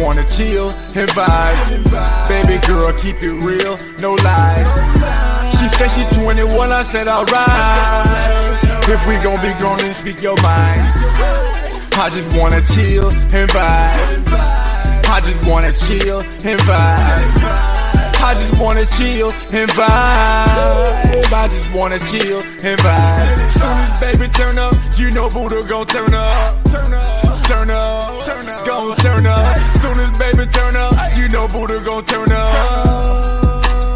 wanna chill and vibe. Baby girl, keep it real, no lies. She said she 21, I said alright. If we gon' be grown and speak your mind. I just wanna chill and vibe. I just wanna chill and vibe. I just wanna chill and vibe. I just wanna chill and vibe. Soon as baby turn up, you know Buddha gon' Turn up, turn up, turn up, gon' turn up. Soon as baby turn up, you know Buddha gon' turn up.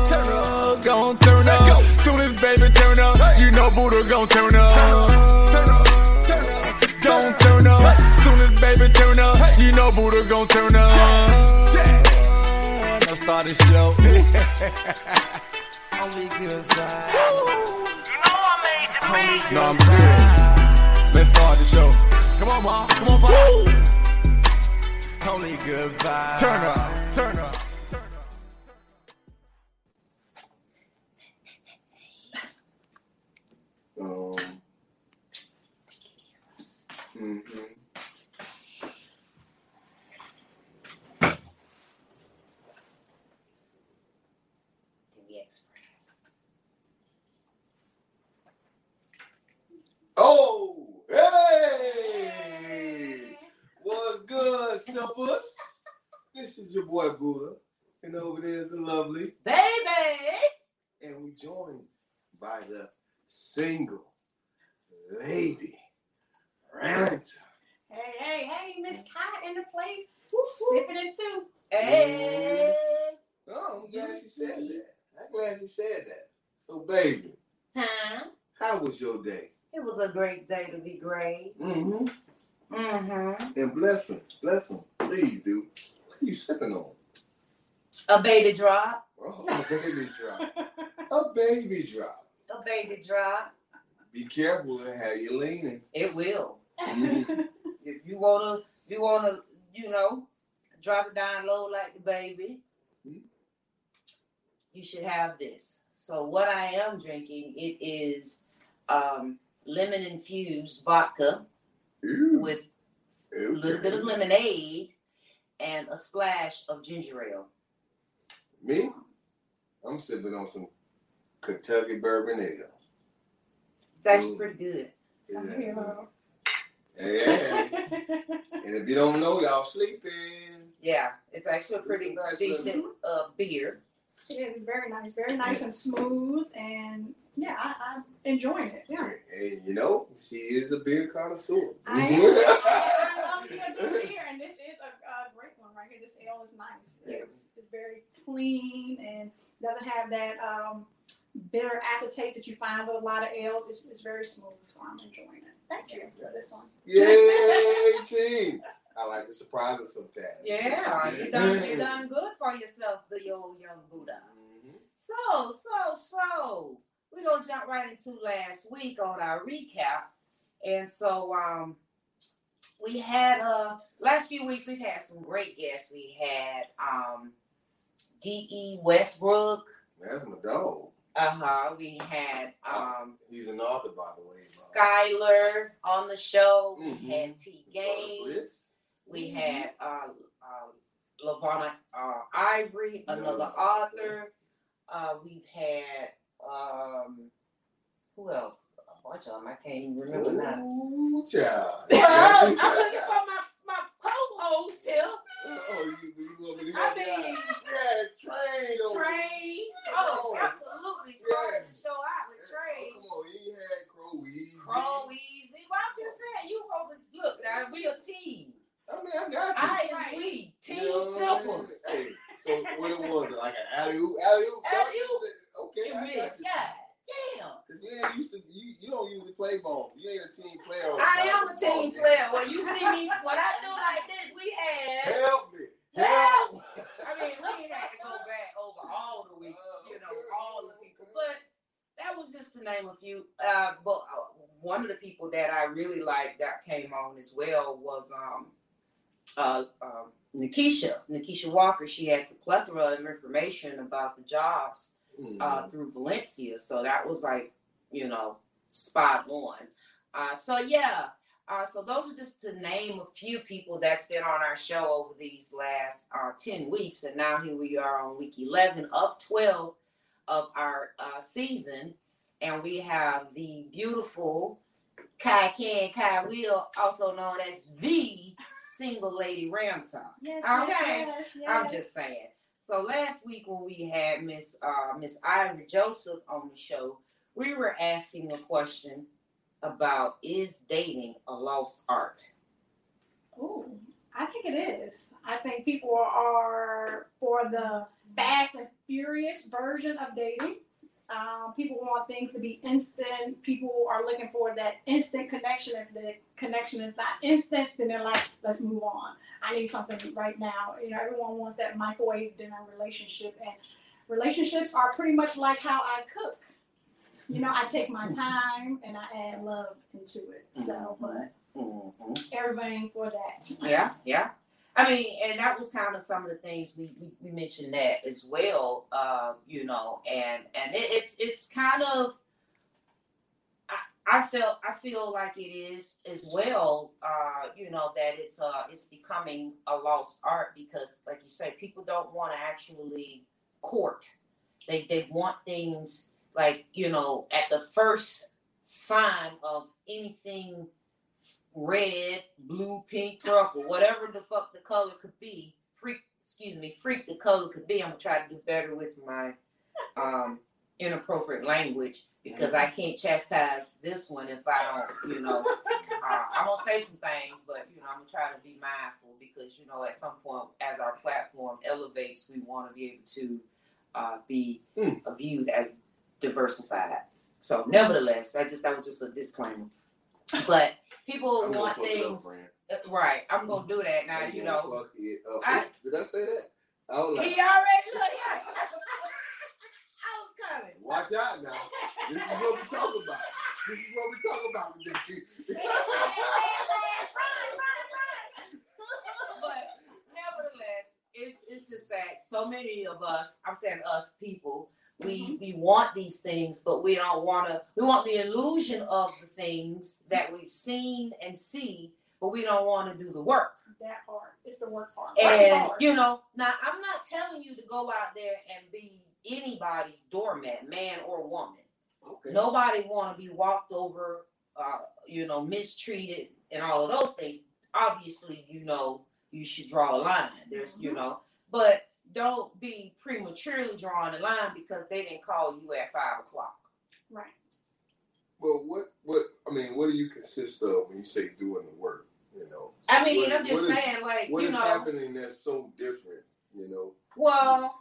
Turn up, gon' turn up. Soon as baby turn up, you know Buddha gon' turn up. Turn up, turn up, gon' turn up. Soon as baby turn up, you know Buddha gon' turn up. Let's start the show. Only good vibes. No, I'm serious. Let's start the show. Come on, mom. Come on, mom. Only good vibes. Turn up. Turn up. Um, mhm. Oh, hey! What's good, Simples? This is your boy Buddha, and over there is a lovely, Baby! and we joined by the single lady ranter. Hey, hey, hey, Miss Cat in the place. Sipping it too. Hey. Oh, I'm glad she said that. I'm glad she said that. So, baby, Huh? how was your day? It was a great day to be great. Mm-hmm. Mm-hmm. And bless him, bless him, please, dude. What are you sipping on? A baby drop. Oh, a baby drop. A baby drop. A baby drop. Be careful how you're leaning. It will. Mhm. If you wanna, if you wanna, you know, drop it down low like the baby, Mhm. you should have this. So what I am drinking, it is um, lemon infused vodka Ooh, with a little bit of lemonade and a splash of ginger ale. Me? I'm sipping on some Kentucky bourbon ale. It's actually Ooh. pretty good. Yeah. And if you don't know, y'all sleeping. Yeah, it's actually a It's a pretty nice decent uh, beer. It is very nice, very nice and smooth, and yeah, I, I'm enjoying it. Yeah, And you know, she is a beer connoisseur. I am. I love good beer, and this is a, a great one right here. This ale is nice. It's, it's very clean and doesn't have that um, bitter aftertaste that you find with a lot of ales. It's, it's very smooth, so I'm enjoying it. Thank you for this one. Yay, team! I like to surprise her sometimes. Yeah, you done you done good for yourself, the old young Buddha. Mhm. So, so, so we're gonna jump right into last week on our recap. And so um we had uh last few weeks we've had some great guests. We had um D.E. Westbrook. That's my dog. Uh-huh. We had um He's an author, by the way. Skylar on the show. Mhm. We had T Gaines. We had uh, uh, Lavonna uh, Ivory, another Yeah. author. Uh, we've had um, who else? A bunch of them. I can't even remember now. Child. Well, I'm looking for my, my co-host here, Oh, you, you want me to I help you mean. Yeah, train over Trey. Oh, Oh, absolutely. Started the show out with Trey. Oh, come on, you ain't had Crow Easy. Crow Easy. Well, I'm just saying, you over look now. We a team. I mean, I got you. I is Right. we. Team You know what I'm Hey, so what it was, like an alley oop, alley oop, Alley-oop. Okay, I got you. God damn. Cause you ain't used to, you, you don't usually play ball. You ain't a team player. I am a team player. When you see me, when I do like this, we had. Help me. Help. I mean, we had to go back over all the weeks, you know, all the people. But that was just to name a few. Uh, but uh, one of the people that I really liked that came on as well was um, uh, um, Nikisha, Nikisha Walker. She had the plethora of information about the jobs Mhm. uh, through Valencia. So that was like, you know, spot on. Uh, so yeah, Uh, so those are just to name a few people that's been on our show over these last uh, 10 weeks. And now here we are on week 11 of 12 of our uh, season. And we have the beautiful Kai Ken Kai Will, also known as the single lady Ramtop. Yes, Okay. yes, yes. I'm just saying. So last week when we had Miss uh, Miss Ivy Joseph on the show, we were asking a question about is dating a lost art? Ooh, I think it is. I think people are for the fast and furious version of dating. Um, people want things to be instant. People are looking for that instant connection. If the connection is not instant, then they're like, let's move on. I need something right now. You know, everyone wants that microwave dinner relationship. And relationships are pretty much like how I cook. You know, I take my time and I add love into it. So, but Mhm. everything for that. Yeah, yeah. I mean, and that was kind of some of the things we, we, we mentioned that as well. Uh, you know, and and it, it's it's kind of I, felt I feel like it is as well. Uh, you know that it's uh it's becoming a lost art because, like you say, people don't want to actually court. They they want things like you know at the first sign of anything red, blue, pink, purple, whatever the fuck the color could be. Freak, excuse me, freak the color could be. I'm gonna try to do better with my um, inappropriate language because I can't chastise this one if I don't, you know. Uh, I'm gonna say some things, but you know, I'm gonna try to be mindful because you know, at some point, as our platform elevates, we want to be able to uh, be Mm. viewed as diversified. So, nevertheless, I just that was just a disclaimer. But people I'm want fuck it up, things uh, right. I'm gonna do that now. I'm You know, fuck it up. I- Did I say that? I was he already look. I was coming. watch out now. This is what we talk about. This is what we talk about today. but nevertheless, it's it's just that so many of us, I'm saying us people, we mm-hmm. we want these things, but we don't want to. We want the illusion of the things that we've seen and see, but we don't want to do the work. that hard. It's the work part. And hard. you know, now I'm not telling you to go out there and be anybody's doormat, man or woman. Okay. Nobody want to be walked over, uh, you know, mistreated, and all of those things. Obviously, you know, you should draw a line. There's, you Mhm. know, but don't be prematurely drawing a line because they didn't call you at five o'clock. right. But what what I mean, what do you consist of when you say doing the work? You know, I mean, What- I'm just what is- saying, like, what you is know, happening that's so different? You know, well,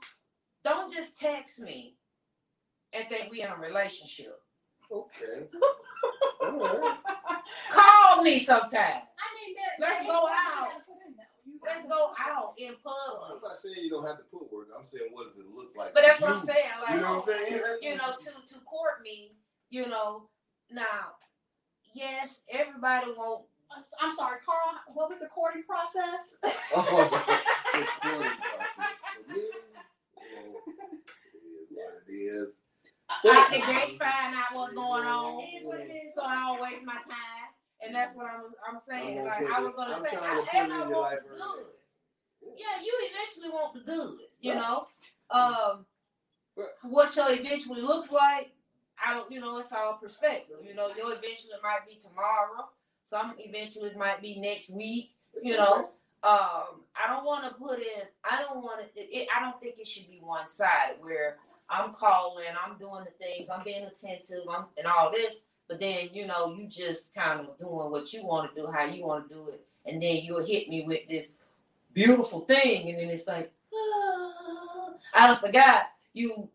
don't just text me and think we in a relationship. okay, all right. Call me sometime. I mean, there, Let's go is work you out. gotta put in, though. You Let's go out in. out in I'm not saying you don't have to put work. I'm saying what does it look like? But that's to what I'm saying. Like, You know what I'm saying? you know, to to court me, you know. Now, yes, everybody won't. I'm sorry, Carl. What was the courting process? Oh, the recording process. For me, oh, you know, it is what it is. Out the gate, find out what's going on, It is what it is. so I don't waste my time. And that's what I'm I'm saying. I'm Like gonna I put was gonna I'm say, trying to I, put and I want life the earlier. goods. Yeah, you eventually want the goods. You Right. know, um, Right. what your eventually looks like. I don't, you know, it's all perspective. You know, your eventually might be tomorrow. Some eventually might be next week. you know um i don't want to put in i don't want to it, it- i don't think it should be one-sided where i'm calling i'm doing the things i'm being attentive I'm, and all this but then you know you just kind of doing what you want to do how you want to do it and then you'll hit me with this beautiful thing and then it's like ah, i don't forgot you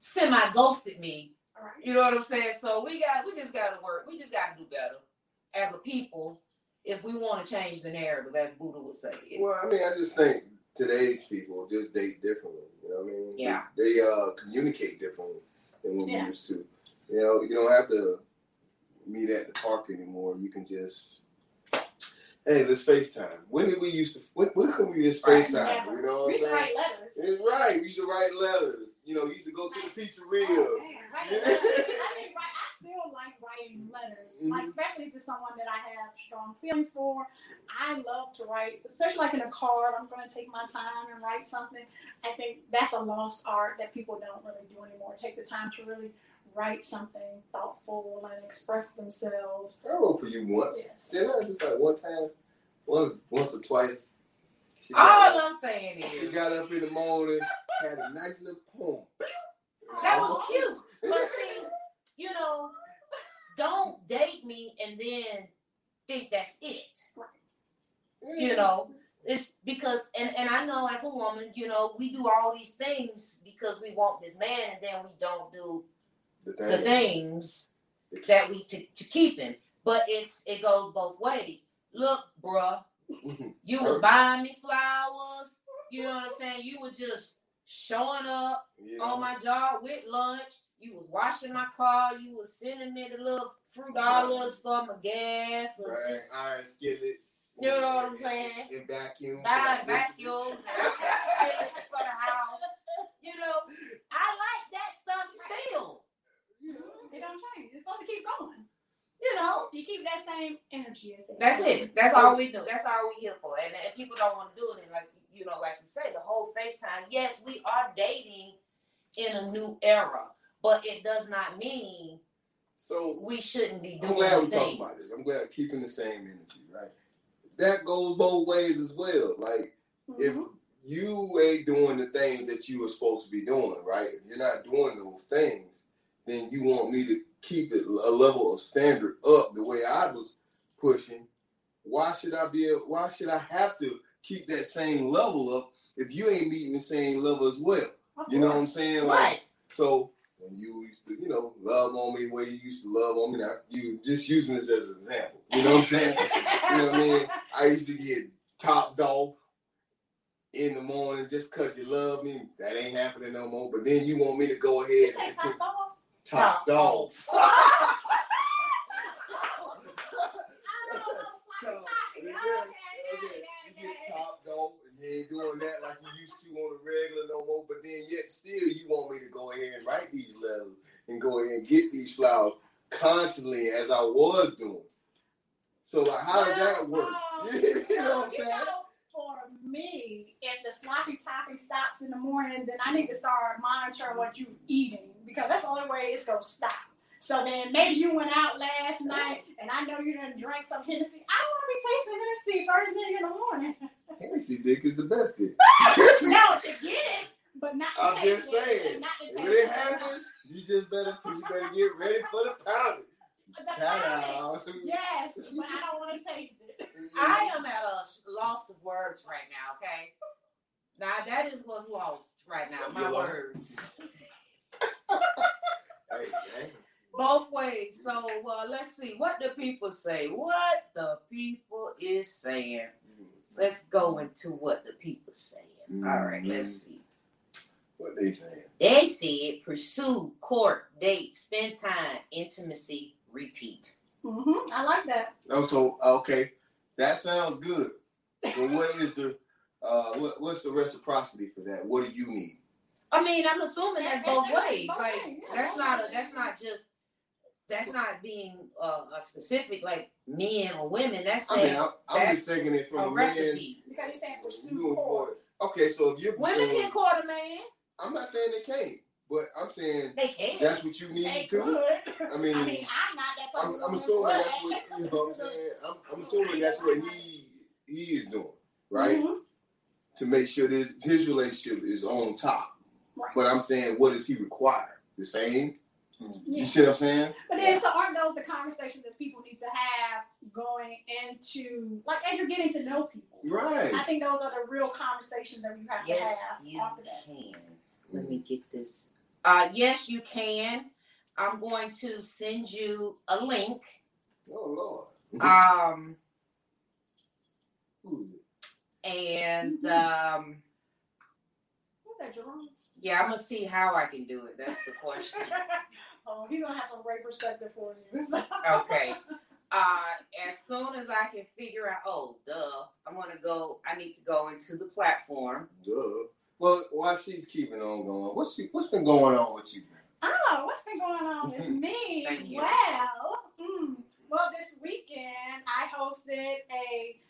semi ghosted me All right. you know what I'm saying? So we got we just gotta work. We just gotta do better as a people if we want to change the narrative, as Buddha would say. Well, I mean, I just think today's people just date differently. You know what I mean? Yeah. They, they uh communicate differently than what Yeah. we used to. You know, you don't have to meet at the park anymore. You can just Hey, let's FaceTime. When did we used to when, when can we just Right. FaceTime? Never. You know what We I'm saying? write letters. It's right. We should write letters. you know, used to go to the pizzeria. Oh, man, right. I, think, right, still like writing letters, Mhm. like especially if it's someone that I have strong feelings for. I love to write, especially like in a card. I'm going to take my time and write something. I think that's a lost art that people don't really do anymore. Take the time to really write something thoughtful and express themselves. I wrote for you once. Yes. Didn't I? Just like one time, once, once or twice. She All got, I'm saying is, she got up in the morning, had a nice little poem. that was cute. But see, you know, don't date me and then think that's it. You mm. know, it's because and and I know as a woman, you know, we do all these things because we want this man, and then we don't do the the things that we to, to keep him. But it's it goes both ways. Look, bruh, you were buying me flowers. You know what I'm saying? You were just showing up Yeah. on my job with lunch. You was washing my car. You was sending me the little few dollars for my gas or Right, just iron skillets. You know what I'm saying? And vacuum. buying vacuums and skillets for the house. You know, I like that stuff still. It don't change. It's supposed to keep going. You know, You keep that same energy as they that's it. That's all we do. That's all we here for. And, and people don't want to do it. And like you know, like you say, the whole FaceTime. Yes, we are dating in a new era, but it does not mean So we shouldn't be doing. I'm glad we things. talked about this. I'm glad keeping the same energy, right? That goes both ways as well. Like if Mhm. you ain't doing the things that you were supposed to be doing, right? If you're not doing those things, then you want me to keep it a level of standard up the way I was pushing. Why should I be? Why should I have to keep that same level up if you ain't meeting the same level as well? You know what I'm saying? Like Right. so when you used to, you know, love on me the way you used to love on me, now you just using this as an example. You know what I'm saying? you know what I mean? I used to get topped off in the morning just cause you love me. That ain't happening no more. But then you want me to go ahead and top off? topped off. I don't know, sloppy So, topping. yeah, Okay, okay, yeah, You yeah, get yeah. topped off and you ain't doing that like you used to on a regular no more. But then yet still you want me to go ahead and write these letters and go ahead and get these flowers constantly as I was doing. So like how does that work? Well, um, you know what I'm saying? know, for me, if the sloppy topping stops in the morning, then I need to start monitoring what you're eating because that's the only way it's gonna stop. So then maybe you went out last night and I know you done drank some Hennessy. I don't want to be tasting Hennessy first thing in the morning. Hennessy dick is the best dick. no, to get it, but not I'm just it, saying. and Not to If it it. happens, you just better you better get ready for the pounding. The Shout pounding. out. Yes, but I don't want to taste it. I am at a loss of words right now. Okay, now that is what's lost right now. My You're words, Hey, hey. both ways. So uh, let's see what the people say. What the people is saying. Let's go into what the people saying. All right, let's see. What they saying? They said pursue, court, date, spend time, intimacy, repeat. Mm-hmm. I like that. Oh, so okay, that sounds good. But what is the uh what what's the reciprocity for that? What do you need? I mean, I'm assuming that's That's- both ways. Like that's not a, that's not just that's not being uh, a specific like men or women. That's I mean, saying I'm, I'm just that's taking it a from a man's. recipe. Because you're saying pursue doing court. Okay, so if you're Women pursuing, can court a man. I'm not saying they can't, but I'm saying They can. that's what you They need too. could. I mean, I mean, I'm not that type I'm, I'm assuming but- that's what you know. What I'm saying I'm, I'm assuming that's what he he is doing, right? Mhm. To make sure this his relationship is on top. Right. But I'm saying, what does he require? The same. Yeah. You see what I'm saying? But then, so aren't those the conversations that people need to have going into, like, as you're getting to know people? Right. I think those are the real conversations that you have yes, to have you after that. can. Let me get this. Uh, yes, you can. I'm going to send you a link. Oh Lord. Um, Who is and um, Who's that, Jerome? Yeah, I'm gonna see how I can do it. That's the question. oh, he's gonna have some great perspective for you. So- Okay. Uh, as soon as I can figure out, oh, duh, I'm gonna go. I need to go into the platform. Duh. Well, while she's keeping on going, what's she, what's been going on with you? Oh, what's been going on with me? Thank you. Well, mm, well, this weekend I hosted a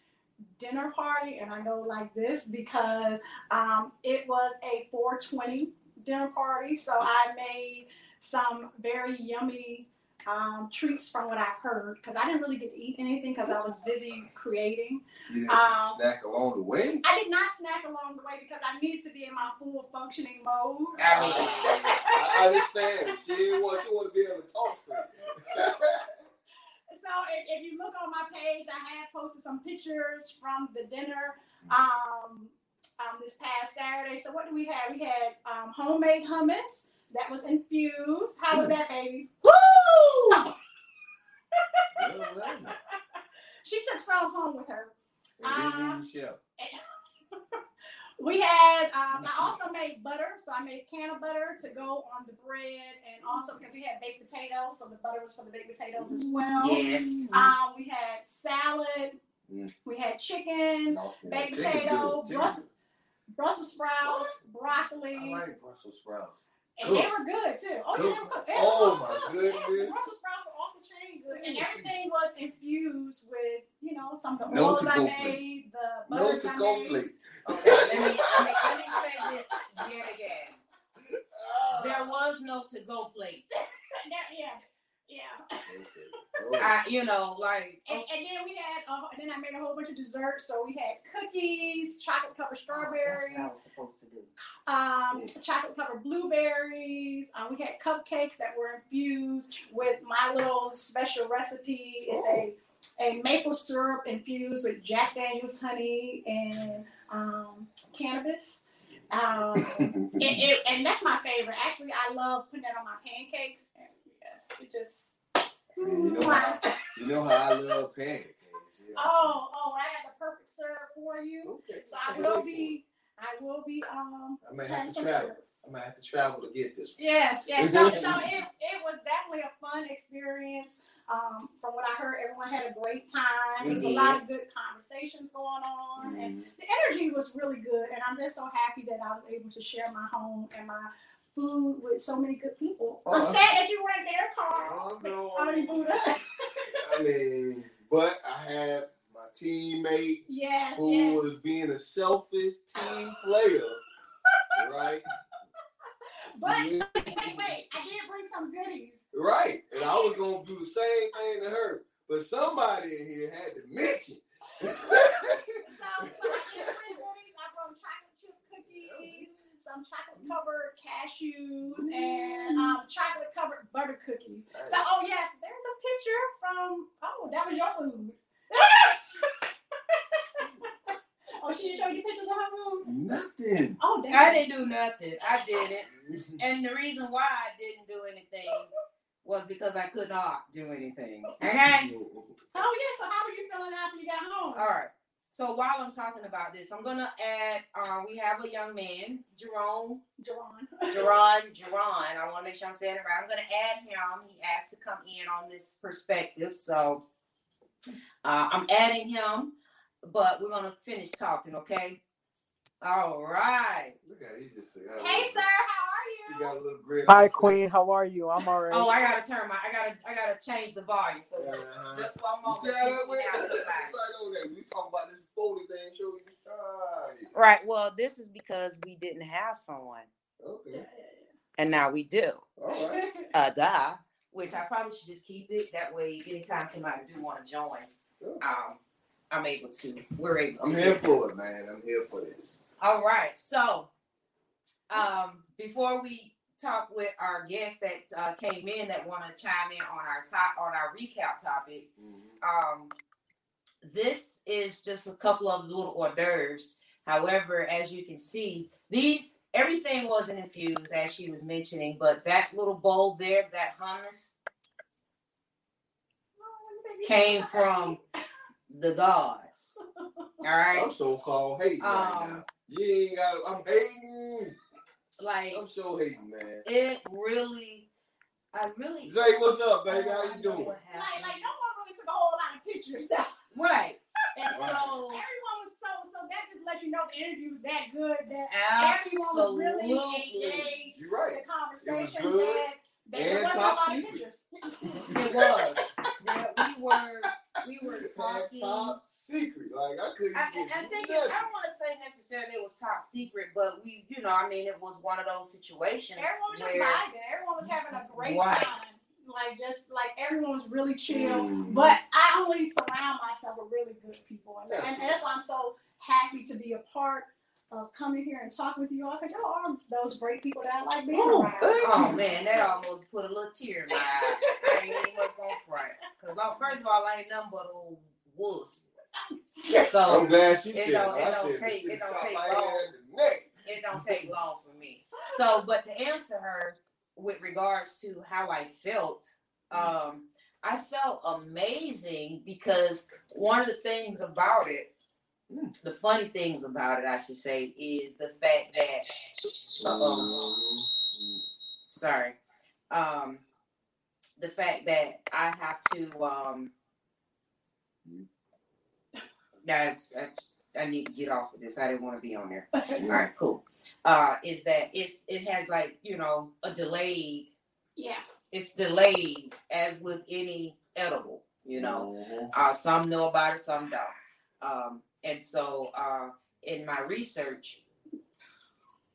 dinner party, and I go like this because um, it was a 420 dinner party. So I made some very yummy um, treats from what I've heard because I didn't really get to eat anything because I was busy creating. You Um, snack along the way. I did not snack along the way because I need to be in my full functioning mode. I mean- I understand. She didn't want. She want to be able to talk. So if, if you look on my page, I had posted some pictures from the dinner um, um, this past Saturday. So what do we have? We had um, homemade hummus that was infused. How was that, baby? Woo! She took some home with her. And then you chef. We had. Um, I also made butter, so I made a can of butter to go on the bread, and also because we had baked potatoes, so the butter was for the baked potatoes as well. Yes. Um, we had salad. Mm. We had chicken, me. baked Chicken potato. Chicken Brussels, Brussels sprouts, broccoli, I like Brussels sprouts. and they were good too. Oh, yeah, they were cooked. Oh, my cooked. goodness. Yes, the Brussels sprouts were off the chain good, and everything was infused with you know some of the No oils I made, the No butter to I made. Plate. Okay, let me, let me let me say this yet again. There was no to go plate. Yeah, yeah. I, you know, like And, and then we had, uh, and then I made a whole bunch of desserts. So we had cookies, chocolate covered Oh, that's what strawberries, I was supposed to do. um, chocolate covered blueberries. Uh, we had cupcakes that were infused with my little special recipe. It's a a maple syrup infused with Jack Daniels honey and um, cannabis. Um, and, it, and that's my favorite. Actually, I love putting that on my pancakes. And yes, it just. you, know how, you know how I love pancakes. yeah. Oh, oh, I got the perfect syrup for you. Okay. So I will be, I will be, um. I may have to travel. syrup. I might have to travel to get this. Yes, yes. So, so it, it was definitely a fun experience. Um, from what I heard, everyone had a great time. There was a lot of good conversations going on, and Mhm. the energy was really good. And I'm just so happy that I was able to share my home and my food with so many good people. I'm Oh. sad that you weren't there, Carl. Oh, no. Arnie Buddha. I mean, but I had my teammate yes, who yes. was being a selfish team player, right? But wait, wait, I did bring some goodies. Right. And I was gonna do the same thing to her. But somebody in here had to mention. So, so I did bring goodies. I brought chocolate chip cookies, some chocolate covered cashews, and um, chocolate covered butter cookies. So, oh yes, there's a picture from. Oh, that was your food. oh, she didn't show you pictures of her room? Nothing. Oh, damn. I didn't do nothing. I didn't. And the reason why I didn't do anything was because I could not do anything. Okay? Oh yeah. So how were you feeling after you got home? All right. So while I'm talking about this, I'm gonna add. Uh, we have a young man, Jerome, Jerron. Jerron, Jerron. I want to make sure I'm saying it right. I'm gonna add him. He asked to come in on this perspective, so uh, I'm adding him. But we're gonna finish talking, okay? All right. Look at it. He just got Hey, little- sir. How are He you? got a little grin. Hi, Queen. How are you? I'm alright. Oh, I gotta turn my. I gotta. I gotta change the volume. So Uh-huh. just one You moment. see how that we went? have Right somebody. We talk about this Foley thing. Show you. Ah, Right. Well, this is because we didn't have someone, Okay. and now we do. All right. Uh, duh. Which I probably should just keep it that way. Anytime somebody do want to join, Sure. um, I'm able to. We're able to. I'm here for it, man. I'm here for this. All right. So, um, before we talk with our guests that uh, came in that want to chime in on our top on our recap topic, um, this is just a couple of little hors d'oeuvres. However, as you can see, these everything wasn't infused as she was mentioning, but that little bowl there, that hummus, came from the gods. All right, I'm so called hating right Um, now. You ain't got. I'm hating. like I'm so hating, man. it really, I really. Zay, what's up, baby? How you doing? Like, like no one really took a whole lot of pictures. Though. Right, and Right. so Everyone was So, so that just let you know the interview was that good that everyone was really Absolutely. engaged You're right. in the conversation. good that that and wasn't top a lot of secret. pictures. It was. Yeah, we were we were It's talking. top secret. Like I couldn't I, get I think it, nothing. I don't want to say necessarily it was top secret, but we, you know, I mean, it was one of those situations Everyone was just where vibing. Everyone was having a great Right. time. Like just like everyone was really chill. Mhm. But I only surround myself with really good people, and, and, and that's why I'm so happy to be a part of coming here and talking with you all because y'all are those great people that I like being Oh, around. Oh man, that almost put a little tear in my eye. I ain't even much gonna front. Cause first of all, I ain't nothing but old wuss. I'm glad she it said don't- it. it don't said take- it don't take long. and the it don't take long for me. So, but to answer her with regards to how I felt, um, I felt amazing because one of the things about it, the funny things about it, I should say, is the fact that, sorry, um, the fact that I have to, um, that's, that's, I need to get off of this. I didn't want to be on there. All right, cool. Uh, is that it's it has like you know a delayed. Yes. It's delayed as with any edible. You know, Mhm. uh, some know about it, some don't. Um, and so uh, in my research,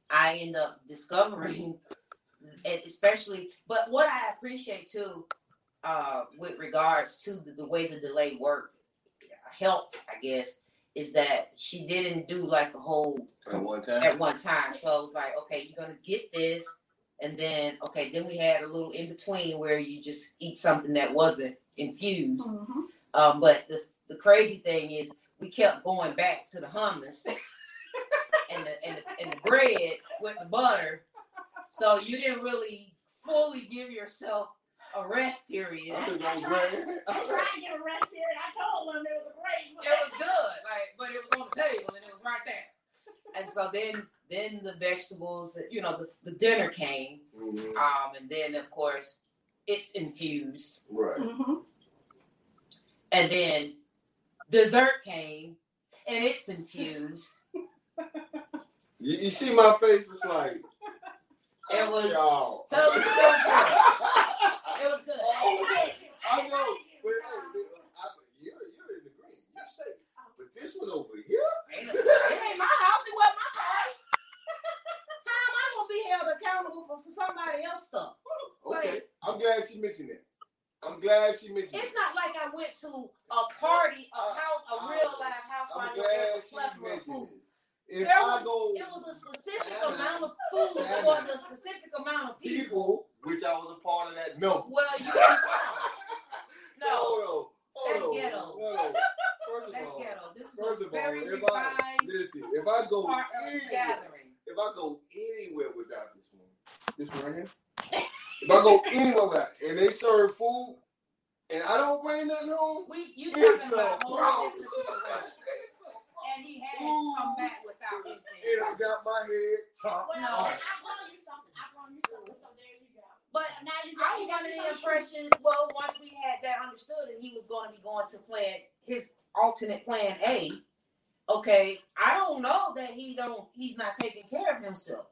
I end up discovering, and especially, but what I appreciate too, uh, with regards to the, the way the delay worked, helped, I guess, is that she didn't do like a whole At one time. at one time. So it was like, okay, you're gonna get this, and then okay, then we had a little in between where you just eat something that wasn't infused. Mhm. Um, but the the crazy thing is, we kept going back to the hummus and the and the, and the bread with the butter. So you didn't really fully give yourself a rest period. I I tried. I tried to get a rest here, and I told them it was a great. was good, like, but it was on the table and it was right there. And so then then the vegetables, you know, the, the dinner came. Mhm. Um, and then of course it's infused. Right. Mhm. And then dessert came and it's infused. You, you see my face? It's like It was y'all. so it was, it was good. It was good. Oh. I know, but hey, I, you're you're in the green. You say, but this one over here. It ain't my house, it wasn't my party. How am I gonna be held accountable for, for somebody else's stuff? Okay, I'm glad she mentioned that. I'm glad she mentioned. It's it. not like I went to a party, a uh, house, a uh, real live house I'm glad she mentioned food. it. If There I was, go it was a specific amount of food for the specific amount of people. people, which I was a part of that number. Well, you didn't count. So, No, hold on, hold that's ghetto. hold. First of that's all, ghetto. This first a of all, very if I listen, if I go part of the anywhere, gathering. if I go anywhere without this one, this one right here. If I go anywhere without, and they serve food, and I don't bring nothing home, We, you it's talking about a a problem. different situation. It's a problem. And he has Ooh. come back without anything. And I got my head top Well, No. I off. brought you something. I brought you something. So there you go. But Now you I was got under the impression, shoes. well, once we had that understood and he was going to be going to plan his alternate plan A, okay, I don't know that he don't he's not taking care of himself.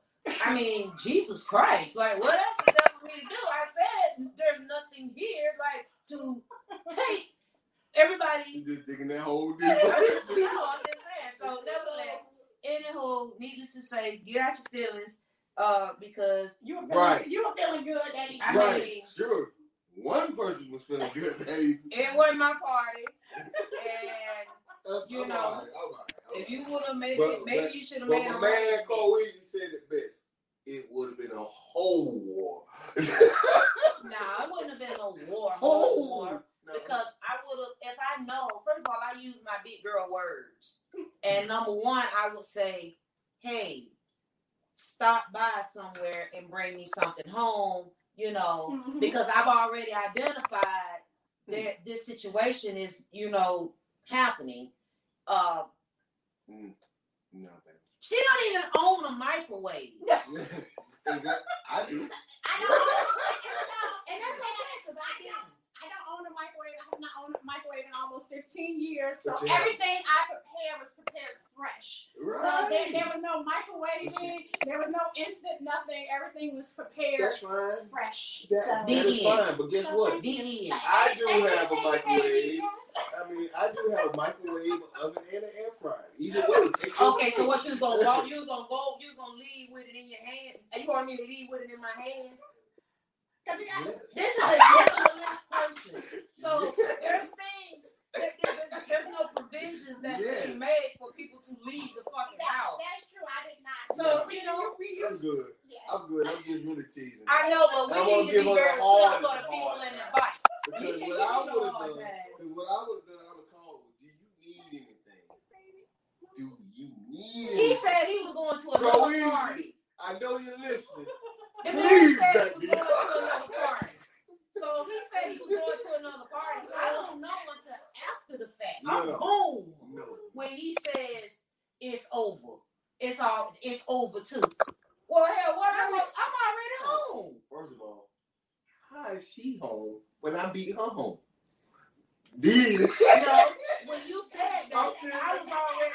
I mean, Jesus Christ, like what else is there for me to do? I said there's nothing here like to take everybody. You just digging that hole I'm just, deeper. no, I'm just saying. So nevertheless, anywho, needless to say, get out your feelings, uh, because You were feeling, Right. you were feeling good that evening. I right, mean- sure. One person was feeling good, Dave. it wasn't my party, and Uh, You I'm know, all right, all right, all If you would have made But- it, maybe but- you should have But made my a man arrangement. Cole Easy said it best. It would have been a whole war. Nah, it wouldn't have been a war, whole whole war, No. because I would have, if I know, first of all, I use my big girl words, and number one, I would say, hey, stop by somewhere and bring me something home, you know, because I've already identified that this situation is, you know, happening. Uh, No, baby. She don't even own a microwave. Is that- I do. I don't own and that's not bad because I don't. I don't own a microwave. I have not owned a microwave in almost 15 years. So But everything I prepare was prepared fresh. Right. So there, there was no microwaving, there was no instant nothing. Everything was prepared That's fine. fresh. That, so, that is fine. But guess what? Be. I do have a hey, hey, microwave. yes. I mean, I do have a microwave, oven, and an air fryer. Either way, take Okay, so what you was gonna walk? You was gonna go? You was gonna leave with it in your hand? And you want me to leave with it in my hand? 'Cause Yes. This is a generalist person. So there's things. there- there- There's no provisions that's Yeah. being made for people to leave the fucking that- house. that's true. I did not. So, you know, we I'm use good. yes. I'm good. I'm just really teasing. I know, but we gonna need to give be her very the clear for the people hard in the times. Because what I would have done, hard because what I would have done, I would have called, do you need anything? Do you need anything? He said he was going to a another party. I know you're listening. The man said he was going to another party. So he said he was going to another party. I don't know until after the fact. I'm No. boom No. when he says it's over. It's all. It's over too. Well, hell, what? I'm, I'm already home. First of all, how is she home when I beat her home? Did You know, when you said that, I'm. I was already.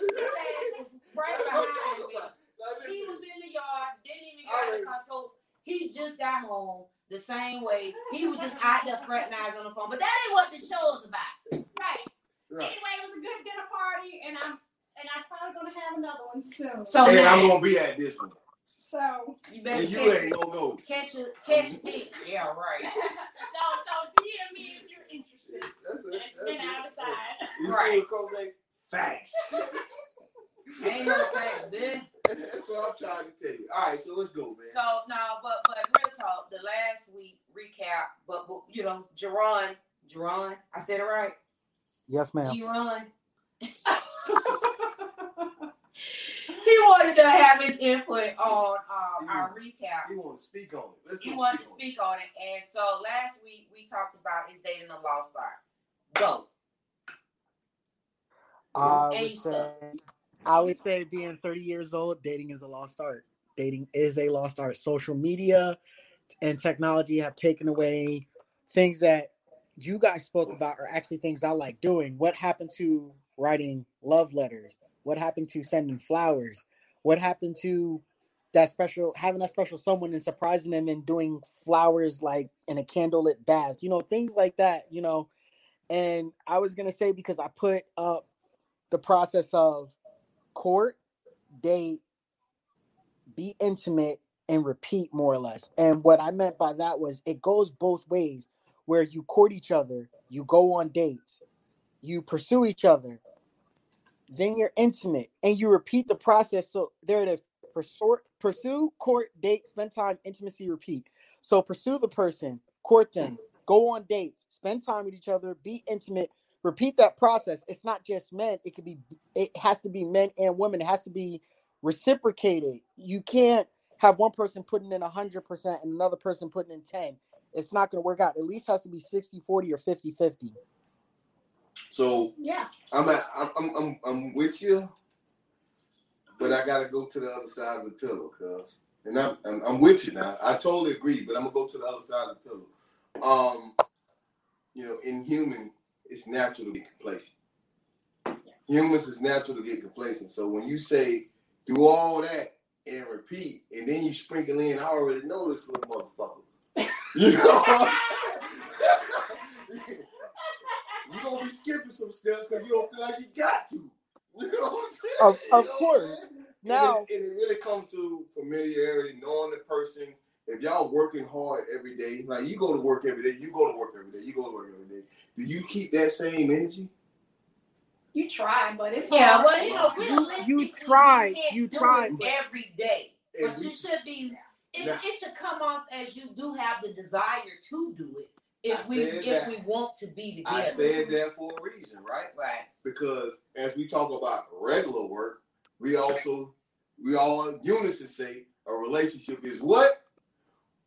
His ass was right behind me. He was in the yard, didn't even get out of the car. So he just got home the same way. He was just out there fraternizing on the phone. But that ain't what the show is about. Right. Right. Anyway, it was a good dinner party, and I'm and I'm probably gonna have another one soon. So and now, I'm gonna be at this one. So, you better And you catch, ain't gonna go. catch a catch it. Yeah, right. so so DM me if you're interested, That's it. and That's then I'll it. decide. You Right. see what Facts. Ain't no fact, man. That's what I'm trying to tell you. All right, so let's go, man. So no, but but real talk. The last week recap, but, but you know, Jerron, Jerron, I said it right. Yes, ma'am. Jerron. he wanted to have his input on um, our recap. He wanted to speak on it? Let's He wanted to speak on it, and so last week we talked about is dating a lost art. Go. I And you would say, suck. I would say being 30 years old, dating is a lost art. Dating is a lost art. Social media and technology have taken away things that you guys spoke about are actually things I like doing. What happened to writing love letters? What happened to sending flowers? What happened to that special having that special someone and surprising them and doing flowers like in a candlelit bath? You know, things like that, you know. And I was gonna say because I put up the process of court, date, be intimate, and repeat more or less. And what I meant by that was it goes both ways where you court each other, you go on dates, you pursue each other, then you're intimate, and you repeat the process. So there it is. Pursue, pursue, court, date, spend time, intimacy, repeat. So pursue the person, court them, go on dates, spend time with each other, be intimate, repeat that process. It's not just men, it could be it has to be men and women. It has to be reciprocated. You can't have one person putting in 100% and another person putting in 10. It's not going to work out. At least has to be 60 40 or 50 50. So Yeah. I'm, at, I'm I'm I'm I'm with you, but I gotta go to the other side of the pillow, cuz. And I'm, I'm I'm with you now. I totally agree, but I'm gonna go to the other side of the pillow. Um, you know, in human, it's natural to get complacent. Humans is natural to get complacent. So when you say do all that and repeat, and then you sprinkle in, I already know this little motherfucker. You know what I'm saying? You're gonna be skipping some steps because you don't feel like you got to. You know what I'm saying? Of- You know course. Now, and it, and it really comes to familiarity, knowing the person. If y'all working hard every day, like you go to work every day, you go to work every day, you go to work every day. Do you keep that same energy? You try, but it's Yeah, hard. well, you know, realistically, you try, can't you do try, it every day. But you should be. It, Now- it should come off as you do have the desire to do it. If I we if that. we want to be together. I said that for a reason, right? right. Because as we talk about regular work, we also we all in unison say a relationship is what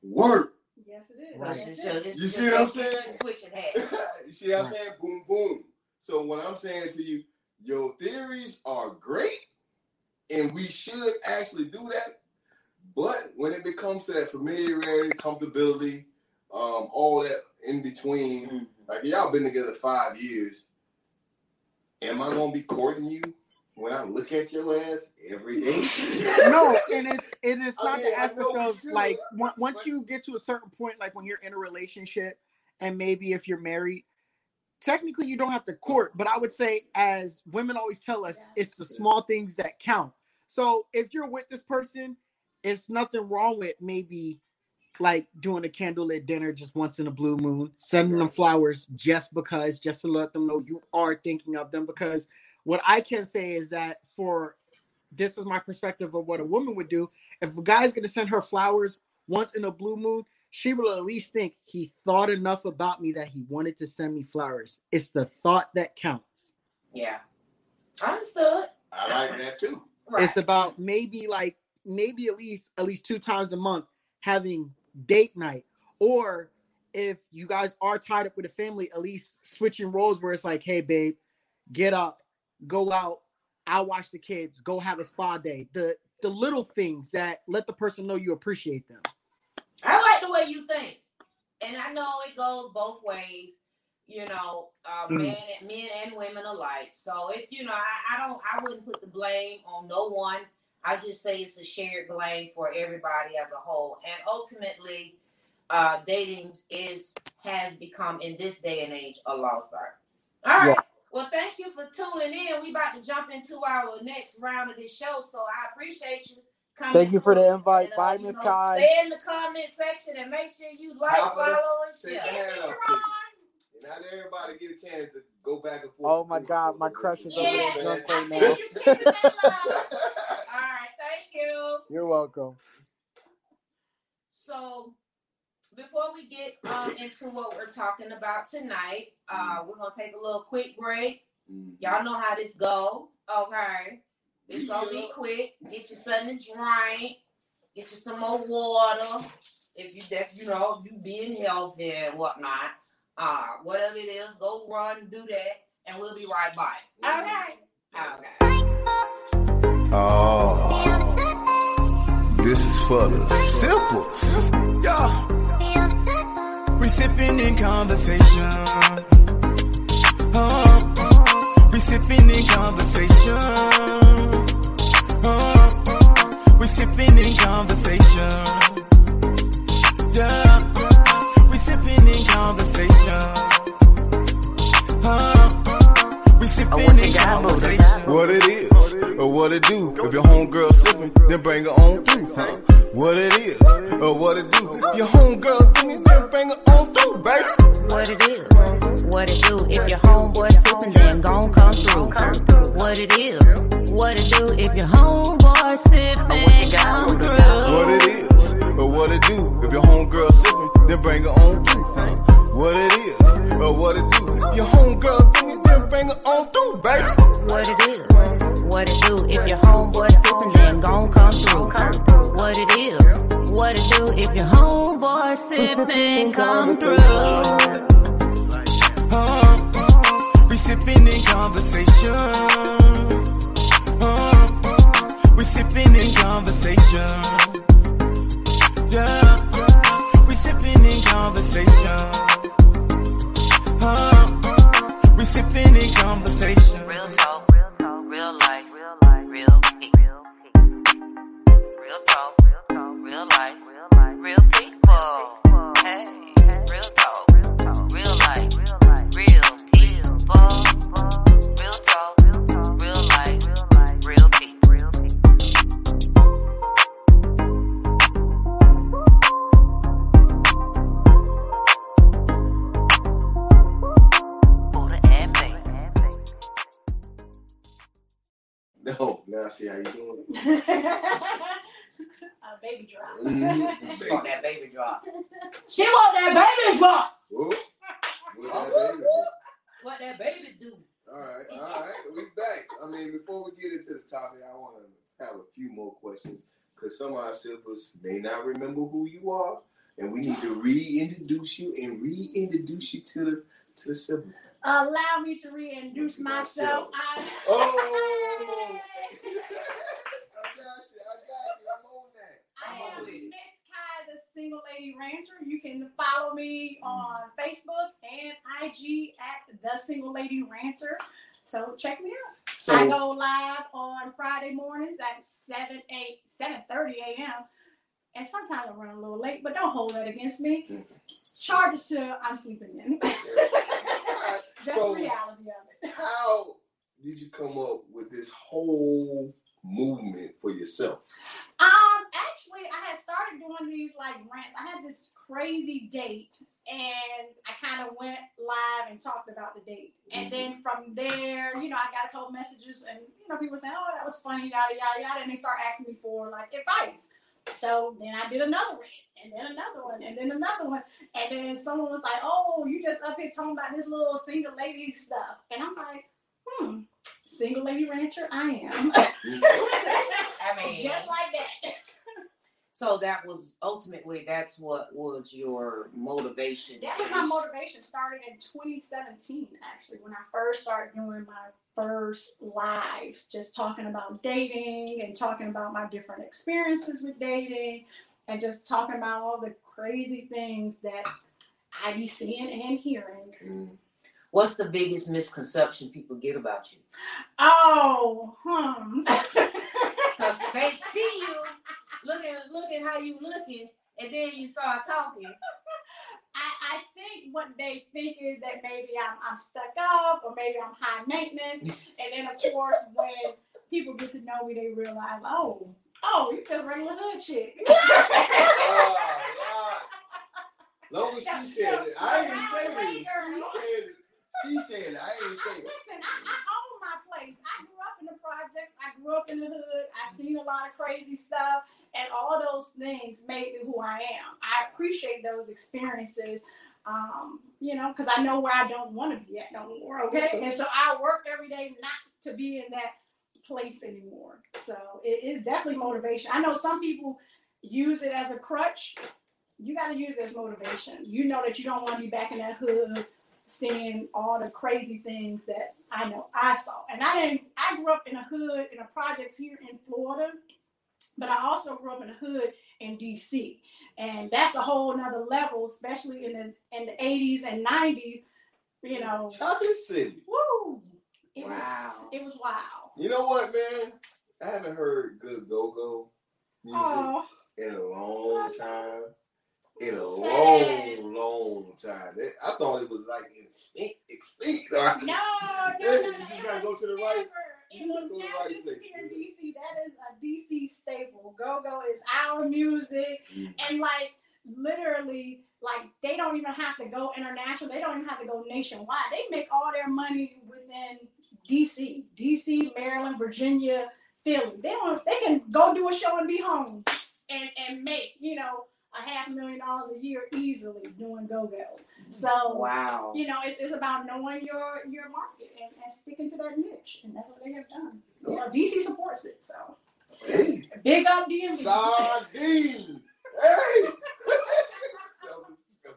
work. Yes, it is. Right. Yes, It's just- You just see what I'm that saying? Switching hats. you see what I'm saying? Boom, boom. So what I'm saying to you, your theories are great, and we should actually do that. But when it becomes to that familiarity, comfortability, um, all that in between, Mm-hmm. like y'all been together five years, am I gonna be courting you when I look at your ass every day. no, and it's and it's I not mean, the aspect of you, like on- once but- you get to a certain point, like when you're in a relationship, and maybe if you're married, technically you don't have to court. But I would say, as women always tell us, Yeah. it's the small things that count. So if you're with this person, it's nothing wrong with maybe like doing a candlelit dinner just once in a blue moon, sending them flowers just because, just to let them know you are thinking of them. Because what I can say is that for this is my perspective of what a woman would do. If a guy's gonna send her flowers once in a blue moon, she will at least think he thought enough about me that he wanted to send me flowers. It's the thought that counts. Yeah. Understood. I like that too. Right. It's about maybe like maybe at least at least two times a month having date night, or if you guys are tied up with a family, at least switching roles where it's like, hey babe, get up, go out, I'll watch the kids, go have a spa day. The the little things that let the person know you appreciate them. I like the way you think, and I know it goes both ways. You know, uh, Mm. men, men and women alike. So if you know, I, I don't, I wouldn't put the blame on no one. I just say it's a shared blame for everybody as a whole. And ultimately, uh, dating is has become in this day and age a lost art. All right. Yeah. Well, thank you for tuning in. We about to jump into our next round of this show, so I appreciate you coming. Thank you for the invite. And, uh, Bye, Miss know, Kai. Stay in the comment section and make sure you like, Top follow, and share. your hand up to you. And not everybody get a chance to go back and forth. Oh my God, my crush is over there Yes. I right see now. you kissing that. All right, thank you. You're welcome. So, before we get um, into what we're talking about tonight, uh, we're gonna take a little quick break. Mm. Y'all know how this go, okay? It's gonna be quick. Get you something to drink. Get you some more water. If you that you know you being healthy and whatnot, uh, whatever it is, go run, do that, and we'll be right back. Okay. Okay. Oh, this is for the simples. Yeah. We sipping in conversation. Uh, we sipping in conversation. Uh, we sipping in conversation. Yeah. We sipping in conversation. Uh, we sipping in conversation. What it is, or what it do. If your homegirl sipping, then bring her on through, huh? What it is, or what it do. If your homegirl singing, then bring her on through, baby. What it is, what it do. If your homeboy sipping, then gon' come through. What it is, what it do. If your homeboy sipping, come through. What it is, or what it do. If your homegirl sipping, then bring her on through, huh? What it is, or what it do. Your homegirl singing, then bring her on through, baby. What it is, what it do. If your homeboy sipping, then gon' come through. What it is, what it do. If your homeboy sipping, come through. Uh, we sipping in conversation. Uh, we sipping in conversation. Yeah, we sipping in conversation. We sipping in conversation. Real talk, real talk, real life, real life, real. Real talk, real talk, real life, baby drop. Mhm. She want that baby drop. She want that baby drop. Whoop. What that baby whoop. What that baby do? All right, all right, we back. I mean, before we get into the topic, I want to have a few more questions because some of our siblings may not remember who you are, and we need to reintroduce you and reintroduce you to the to the siblings. Allow me to reintroduce myself. I, Oh, I got you, I got you. I'm on that. I am. Miss Kai, the single lady ranter. You can follow me on Facebook and IG at the single lady ranter. So check me out. So I go live on Friday mornings at 7, 8, 7.30 a.m. And sometimes I run a little late, but don't hold that against me. Mhm. Charge it to I'm sleeping in. That's so the reality of it. how did you come up with this whole movement for yourself? Um, actually, I had started doing these like rants. I had this crazy date, and I kind of went live and talked about the date. And then from there, you know, I got a couple messages, and you know, people saying, "Oh, that was funny," yada yada yada, and they start asking me for like advice. So then I did another rant, and then another one, and then another one, and then someone was like, "Oh, you just up here talking about this little single lady stuff," and I'm like, "Hmm, single lady ranter, I am." I mean, just like that. so that was ultimately that's what was your motivation. That was my motivation. Started in 2017, actually, when I first started doing my first lives, just talking about dating and talking about my different experiences with dating, and just talking about all the crazy things that I be seeing and hearing. Mm. What's the biggest misconception people get about you? Oh, hmm. Because they see you looking, looking how you looking, and then you start talking. I, I think what they think is that maybe I'm, I'm stuck up or maybe I'm high maintenance. And then, of course, when people get to know me, they realize, oh, oh, you just regular hood chick. Ah, ah. Long as she said it, I ain't Around say the this. way, She said it. She said it. I ain't say it. Listen, I, I own my place. I grew up in the projects. I grew up in the hood. I've seen a lot of crazy stuff, and all those things made me who I am. I appreciate those experiences, um, you know, because I know where I don't want to be at no more. Okay, and so I work every day not to be in that place anymore. So it is definitely motivation. I know some people use it as a crutch. You got to use it as motivation. You know that you don't want to be back in that hood seeing all the crazy things that I know I saw. And I didn't I grew up in a hood in a projects here in Florida, but I also grew up in a hood in DC. And that's a whole nother level, especially in the in the 80s and 90s, you know. Chocolate City. Woo! It Wow. was it was wow. You know what, man? I haven't heard good go-go music Oh, in a long time. In a long, long time. It- I thought it was like extinct, extinct. no, no, no, Yeah, no. you gotta go to the right- It you will gotta go to the never right place. DC. That is a DC staple. Go Go is our music. Mm. and like literally like they don't even have to go international they don't even have to go nationwide they make all their money within dc dc maryland virginia philly they don't they can go do a show and be home and and make you know a half million dollars a year easily doing go-go so Wow. you know it's, it's about knowing your your market and, and sticking to that niche and that's what they have done you know, dc supports it so Hey, big up dmv sardine. Hey. I'm playing, I'm playing, I'm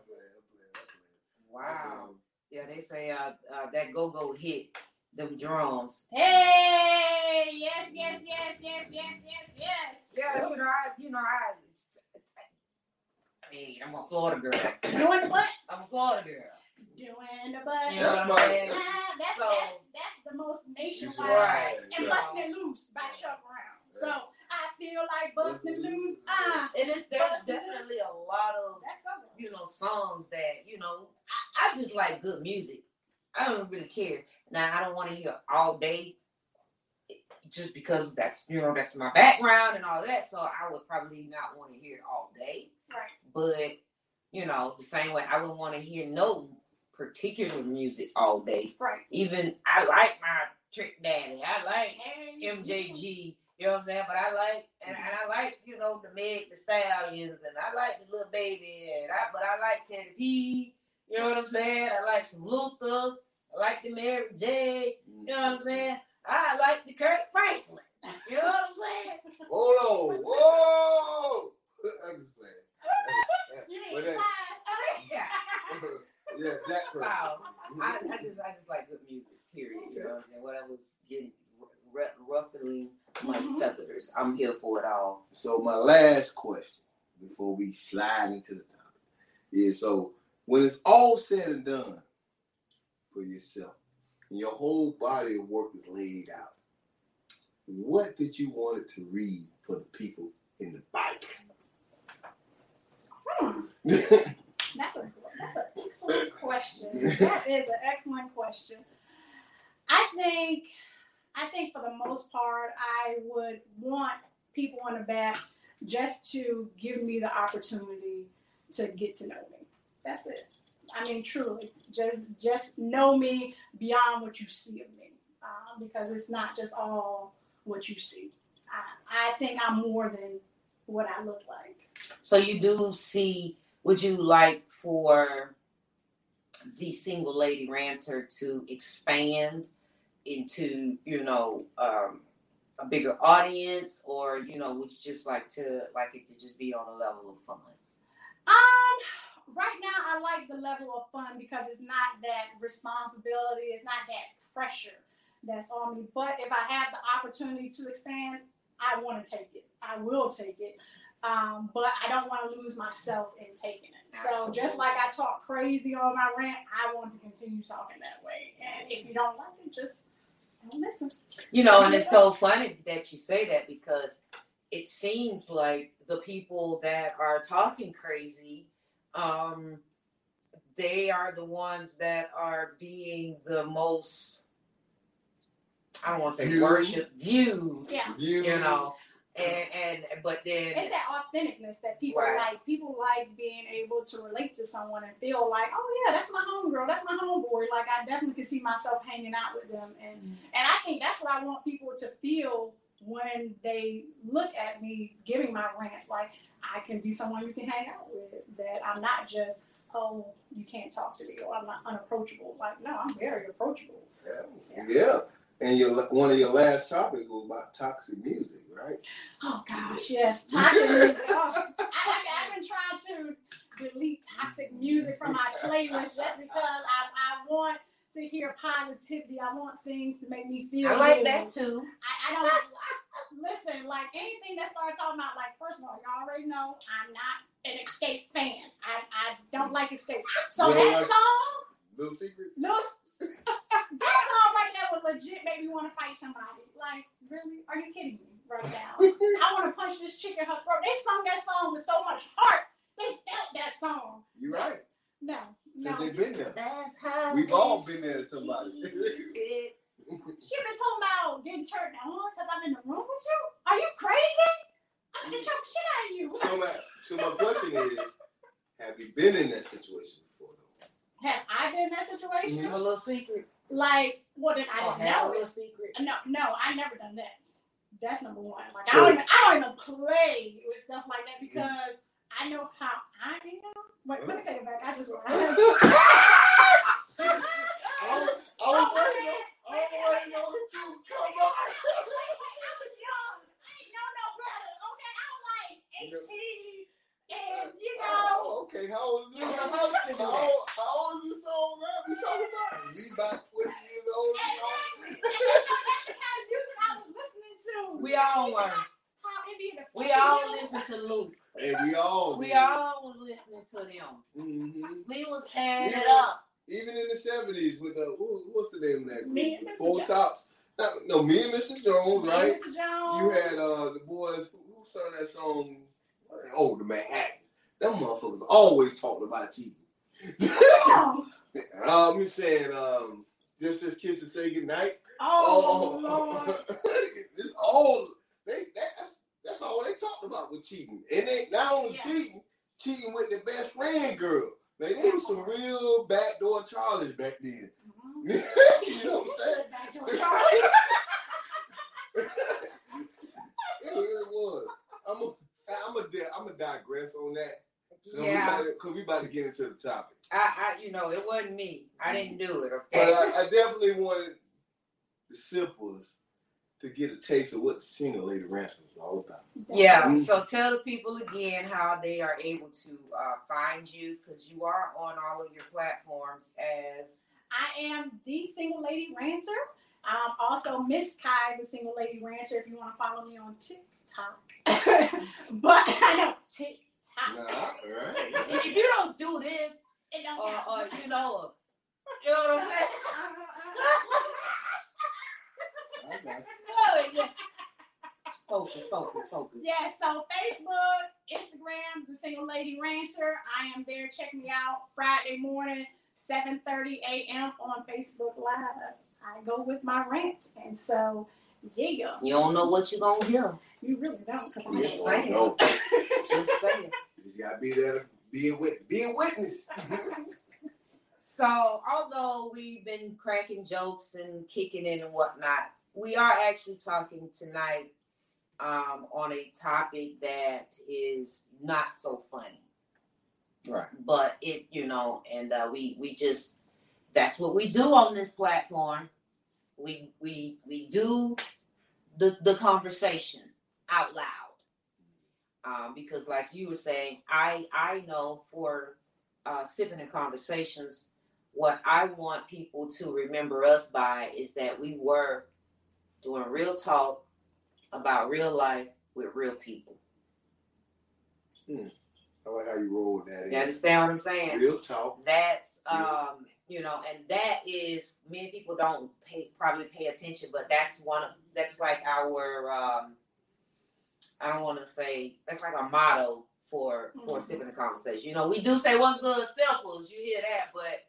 Wow. Yeah, they say uh, uh that go go hit them drums. Hey, yes, yes, yes, yes, yes, yes, yes. Yeah, you know, I, you know, I. It's, it's, I mean, I'm a Florida girl. Doing the what? I'm a Florida girl. Doing the butt. You know what I'm That's saying? Ah, that's, So- that's that's the most nationwide. Right. And Yeah. busting it loose by Chuck Brown. So I feel like busting it loose. Ah, And it's there's definitely a lot of let's you know songs that you know I, I just like good music. I don't really care. Now I don't want to hear all day, just because that's you know that's my background and all that. So I would probably not want to hear it all day. Right. But you know the same way I wouldn't want to hear no particular music all day. Right. Even I like my Trick Daddy. I like Hey. MJG. You know what I'm saying? But I like and, and I mm-hmm. like, you know, the Meg the Stallions and I like the little baby and I but I like Teddy P. You know what I'm saying? I like some Luther. I like the Mary J. You know what I'm saying? I like the Kirk Franklin. You know what I'm saying? Hold on. Whoa. I'm just playing. You But need that- class. Yeah. yeah, that person. Wow. I, I just I just like good music, period. You know what I'm saying? Whatever's getting r- r- ruffling my Mhm. feathers. I'm here for it all. So my last question before we slide into the topic is so when it's all said and done for yourself and your whole body of work is laid out, what did you want it to read for the people in the bike? That's a that's an excellent question. That is an excellent question. I think I think for the most part, I would want people on the back just to give me the opportunity to get to know me. That's it. I mean, truly, just just know me beyond what you see of me, um, because it's not just all what you see. I, I think I'm more than what I look like. So you do see, would you like for the single lady ranter to expand into, you know, um, a bigger audience, or you know, would you just like to like it to just be on a level of fun? Um, right now I like the level of fun because it's not that responsibility, it's not that pressure that's on me. But if I have the opportunity to expand, I want to take it. I will take it. Um, but I don't want to lose myself in taking it. So just like I talk crazy on my rant, I want to continue talking that way. And if you don't like it, just don't listen. You know, and it's so funny that you say that because it seems like the people that are talking crazy, um, they are the ones that are being the most, I don't want to say Viewed. worship, viewed, Yeah. You, you know, and, and but then It's that authenticness that people Right. like. People like being able to relate to someone and feel like, oh yeah, that's my homegirl, that's my homeboy. Like I definitely can see myself hanging out with them, and mm-hmm. and I think that's what I want people to feel when they look at me giving my rants. Like I can be someone you can hang out with. That I'm not just oh you can't talk to me or I'm not unapproachable. Like no, I'm very approachable. yeah. yeah. And your one of your last topics was about toxic music, right? Oh gosh, yes, toxic music. Oh, I, I, I've been trying to delete toxic music from my playlist just because I, I want to hear positivity. I want things to make me feel. I like good. that too. I, I don't listen. Like anything that starts talking about, like first of all, y'all already know I'm not an Xscape fan. I, I don't like Xscape. So You don't that like- song, Little secrets. no, that song right there would legit make me want to fight somebody. Like, really? Are you kidding me right now? I want to punch this chick in her throat. They sung that song with so much heart. They felt that song. You're right. No, no. They've been there. That's how We've all been there to somebody. It- She been talking about getting turned on because I'm in the room with you. Are you crazy? I'm gonna choke shit out of you. so my so my question is, have you been in that situation before though? Have I been in that situation? Have a little secret. Like, what did I Oh, didn't have a know little secret. No, no, I never done that. That's number one. Like, So- I don't even, I don't even play with stuff like that because I know how I am. Wait, let me take it back. I just. I I was waiting on, I was waiting on it too. Come on. I was young. I didn't know no better. Okay, I was like 18, and you know. Oh, okay, how old is You this? were supposed to do How that. old, how old is this song, man? We talking about? We about 20 years old. And, you know? and, and that's the kind of music I was listening to. We all You see were. How it the We all music. listen to Luke. And we all We did. all was listening to them. Mm-hmm. We was tearing it up. Even in the 70s with the, what's the name of that group? Me and Mr. Four Jones. Tops. No, me and Mr. Jones, Me right? Mr. Jones. You had uh the boys who, who sung that song. Oh, the Manhattan. Them motherfuckers always talking about cheating. Oh, um, I'm saying, um, just this kiss and say goodnight. oh Lord. it's all they that's that's all they talked about with cheating. And they not only Yeah. cheating, cheating with their best friend girl. They was some real backdoor Charlies back then. Mhm. you know what I'm saying? Back to a Charlie. It really was. I'm a, I'm a, I'm a digress on that. So Yeah. Because we, about to get into the topic. I, I, you know, it wasn't me. I didn't do it. But Okay. I, I definitely wanted the simples to get a taste of what single lady ranter is all about. Yeah. Mhm. So tell the people again how they are able to uh, find you because you are on all of your platforms as I am the single lady ranter. I'm also Miss Kai, the single lady ranter, If you want to follow me on TikTok, but I know TikTok. Nah, all right. if you don't do this It don't or, count. or you know, you know what I'm saying. I got you. Oh, yeah. Focus, focus, focus. Yeah, so Facebook, Instagram, the single lady Ranter. I am there. Check me out Friday morning, 7:30 a.m. on Facebook Live. I go with my rant. And so yeah, You don't know what you're gonna hear. you really don't because I'm Just just saying. No, Just saying. you just gotta be there to be a wit, be a witness. So, although we've been cracking jokes and kicking it and whatnot, we are actually talking tonight um, on a topic that is not so funny. Right. But it, you know, and uh, we we just that's what we do on this platform. We we we do the the conversation out loud. Um, because, like you were saying, I I know for uh, sipping in conversations, what I want people to remember us by is that we were doing real talk about real life with real people. I like how you roll that. You understand what I'm saying? Real talk. That's um, you know, and that is many people don't pay probably pay attention, but that's one of that's like our um I don't want to say that's like our motto for for Mhm. sipping the conversation. You know, we do say what's good simples, you hear that, but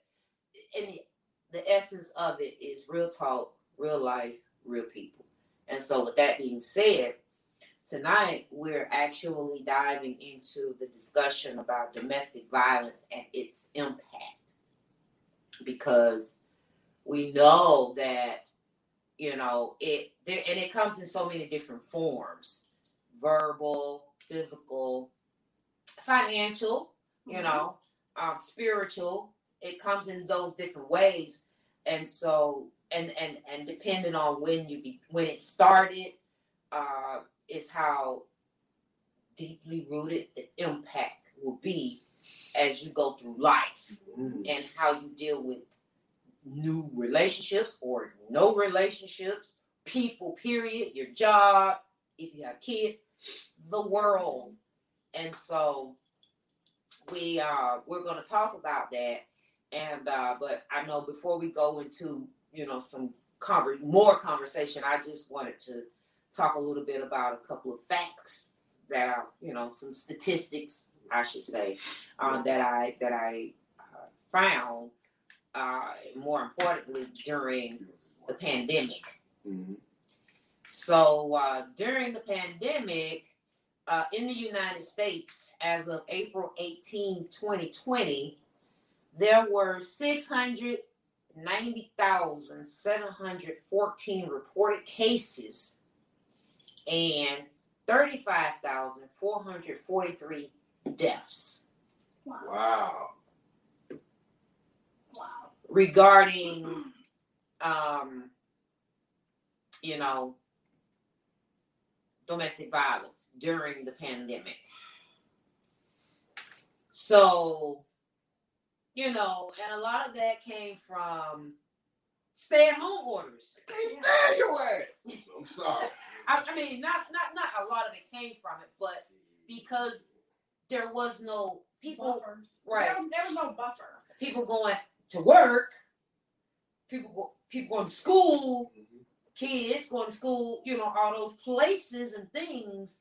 in the, the essence of it is real talk, real life, real people. And so with that being said, tonight we're actually diving into the discussion about domestic violence and its impact because we know that you know it there, and it comes in so many different forms. Verbal physical financial you know um, spiritual. It comes in those different ways. And so and and and depending on when you be when it started uh is how deeply rooted the impact will be as you go through life Mm. and how you deal with new relationships or no relationships, people, period, your job, if you have kids, the world. And so we uh we're gonna talk about that. And uh but I know before we go into, you know, some conver- more conversation, I just wanted to talk a little bit about a couple of facts that are, you know, some statistics, I should say, uh, that I that I uh, found uh, more importantly during the pandemic. Mhm. So uh, during the pandemic, uh, in the United States, as of April 18, 2020, there were 690,714 reported cases and 35,443 deaths. Wow. Wow. Wow. regarding um you know domestic violence during the pandemic so you know and a lot of that came from stay-at-home orders Can't stand your ass. I'm sorry. I, I mean not not not a lot of it came from it but because there was no people Buffers. right. There, there was no buffer. people going to work, people go, people going to school, Mhm. kids going to school, you know, all those places and things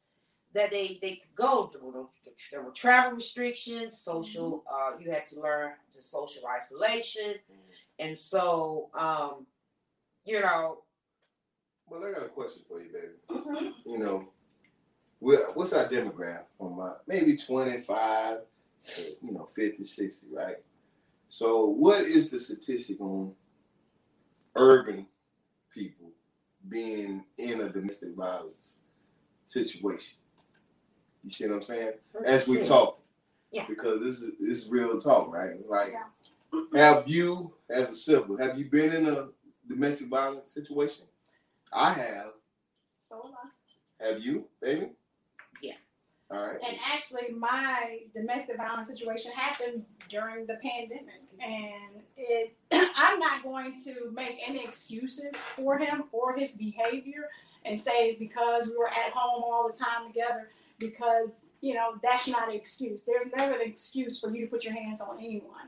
that they they could go. There were, there were travel restrictions, social. Uh, you had to learn to social isolation, and so um, you know, Well, I got a question for you, baby. Mhm. You know, we're- what's our demographic from my maybe 25 to, you know, 50, 60, right? So, what is the statistic on urban people being in a domestic violence situation? You see what I'm saying? As we let's talk. Yeah. Because this is this is real talk, right? Like, Yeah. have you, as a sibling, have you been in a domestic violence situation? I have. So am I. Have you, baby? Yeah. All right. And actually, my domestic violence situation happened during the pandemic, and it. I'm not going to make any excuses for him or his behavior, and say it's because we were at home all the time together. Because you know that's not an excuse. There's never an excuse for you to put your hands on anyone,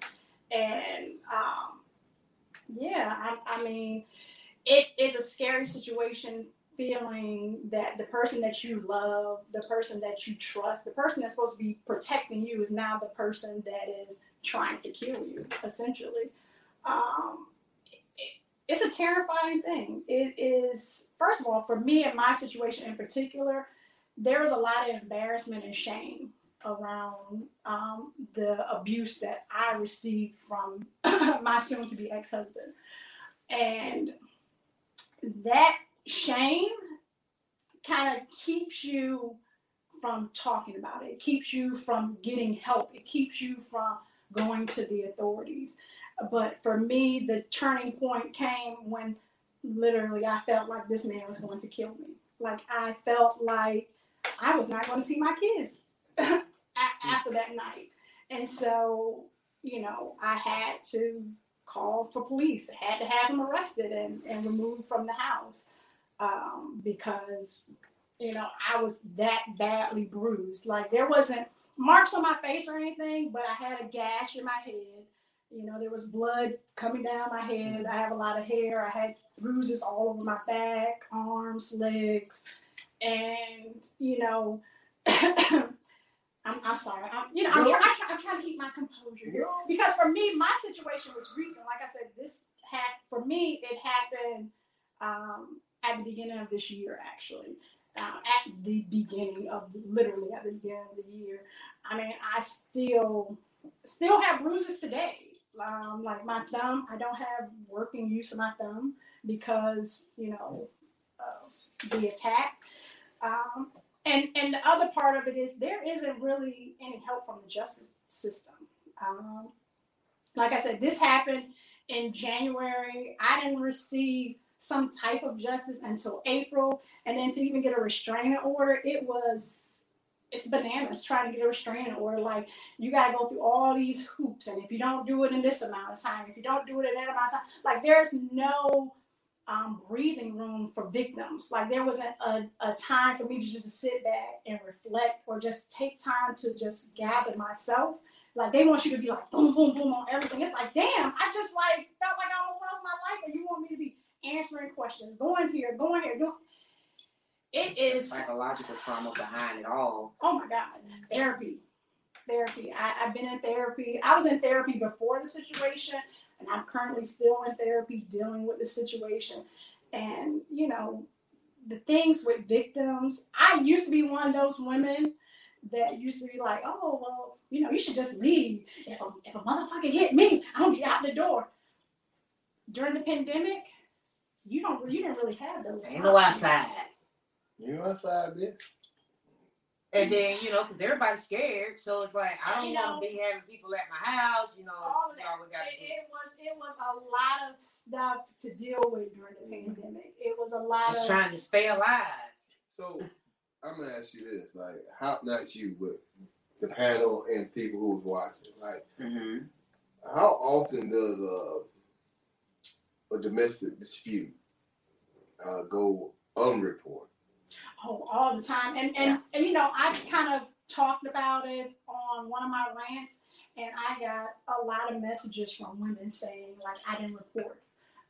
and um, yeah, I, I mean, it is a scary situation feeling that the person that you love, the person that you trust, the person that's supposed to be protecting you is now the person that is trying to kill you, essentially. Um, it, it's a terrifying thing. It is, first of all, for me in my situation in particular, there was a lot of embarrassment and shame around um, the abuse that I received from my soon to be ex husband. And that shame kind of keeps you from talking about it. It keeps you from getting help. It keeps you from going to the authorities. But for me, the turning point came when literally I felt like this man was going to kill me. Like I felt like I was not going to see my kids mm. after that night. And so, you know, I had to call for police. I had to have him arrested and, and removed from the house um, because you know I was that badly bruised. Like there wasn't marks on my face or anything, but I had a gash in my head. You know, there was blood coming down my head. I have a lot of hair. I had bruises all over my back, arms, legs, and you know. I'm, I'm sorry. I'm, you know, I'm, try, I'm, try, I'm trying to keep my composure here because for me, my situation was recent. Like I said, this had for me, it happened um, at the beginning of this year, actually. Uh, at the beginning of literally at the beginning of the year. I mean, I still still have bruises today. Um, like my thumb, I don't have working use of my thumb because you know the attack. Um, and and the other part of it is there isn't really any help from the justice system. Um, like I said, this happened in January. I didn't receive some type of justice until April, and then to even get a restraining order, it was it's bananas trying to get a restraining order. Like you gotta go through all these hoops, and if you don't do it in this amount of time, if you don't do it in that amount of time, like there's no um, breathing room for victims. Like there wasn't a, a time for me to just sit back and reflect or just take time to just gather myself. Like they want you to be like boom, boom, boom on everything. It's like, damn, I just like felt like I almost lost my life, and you want me to be answering questions, going here, going here, going. It is psychological trauma behind it all. Oh my God, therapy, therapy. I, I've been in therapy. I was in therapy before the situation, and I'm currently still in therapy dealing with the situation. And you know, the things with victims. I used to be one of those women that used to be like, oh well, you know, you should just leave. If a, if a motherfucker hit me, I'll be out the door. During the pandemic, you don't you didn't really have those. Ain't no outside. You know outside, bitch. And then you know, because everybody's scared, so it's like I don't You want know, to be having people at my house. You know, all it's, of you know, that. we got to It, it was it was a lot of stuff to deal with during the pandemic. It was a lot just of trying to stay alive. So I'm gonna ask you this: like, how not you, but the panel and people who's watching, like, Mm-hmm. how often does a a domestic dispute uh, go unreported? oh, all the time. And and, and you know, I kind of talked about it on one of my rants, and I got a lot of messages from women saying like I didn't report.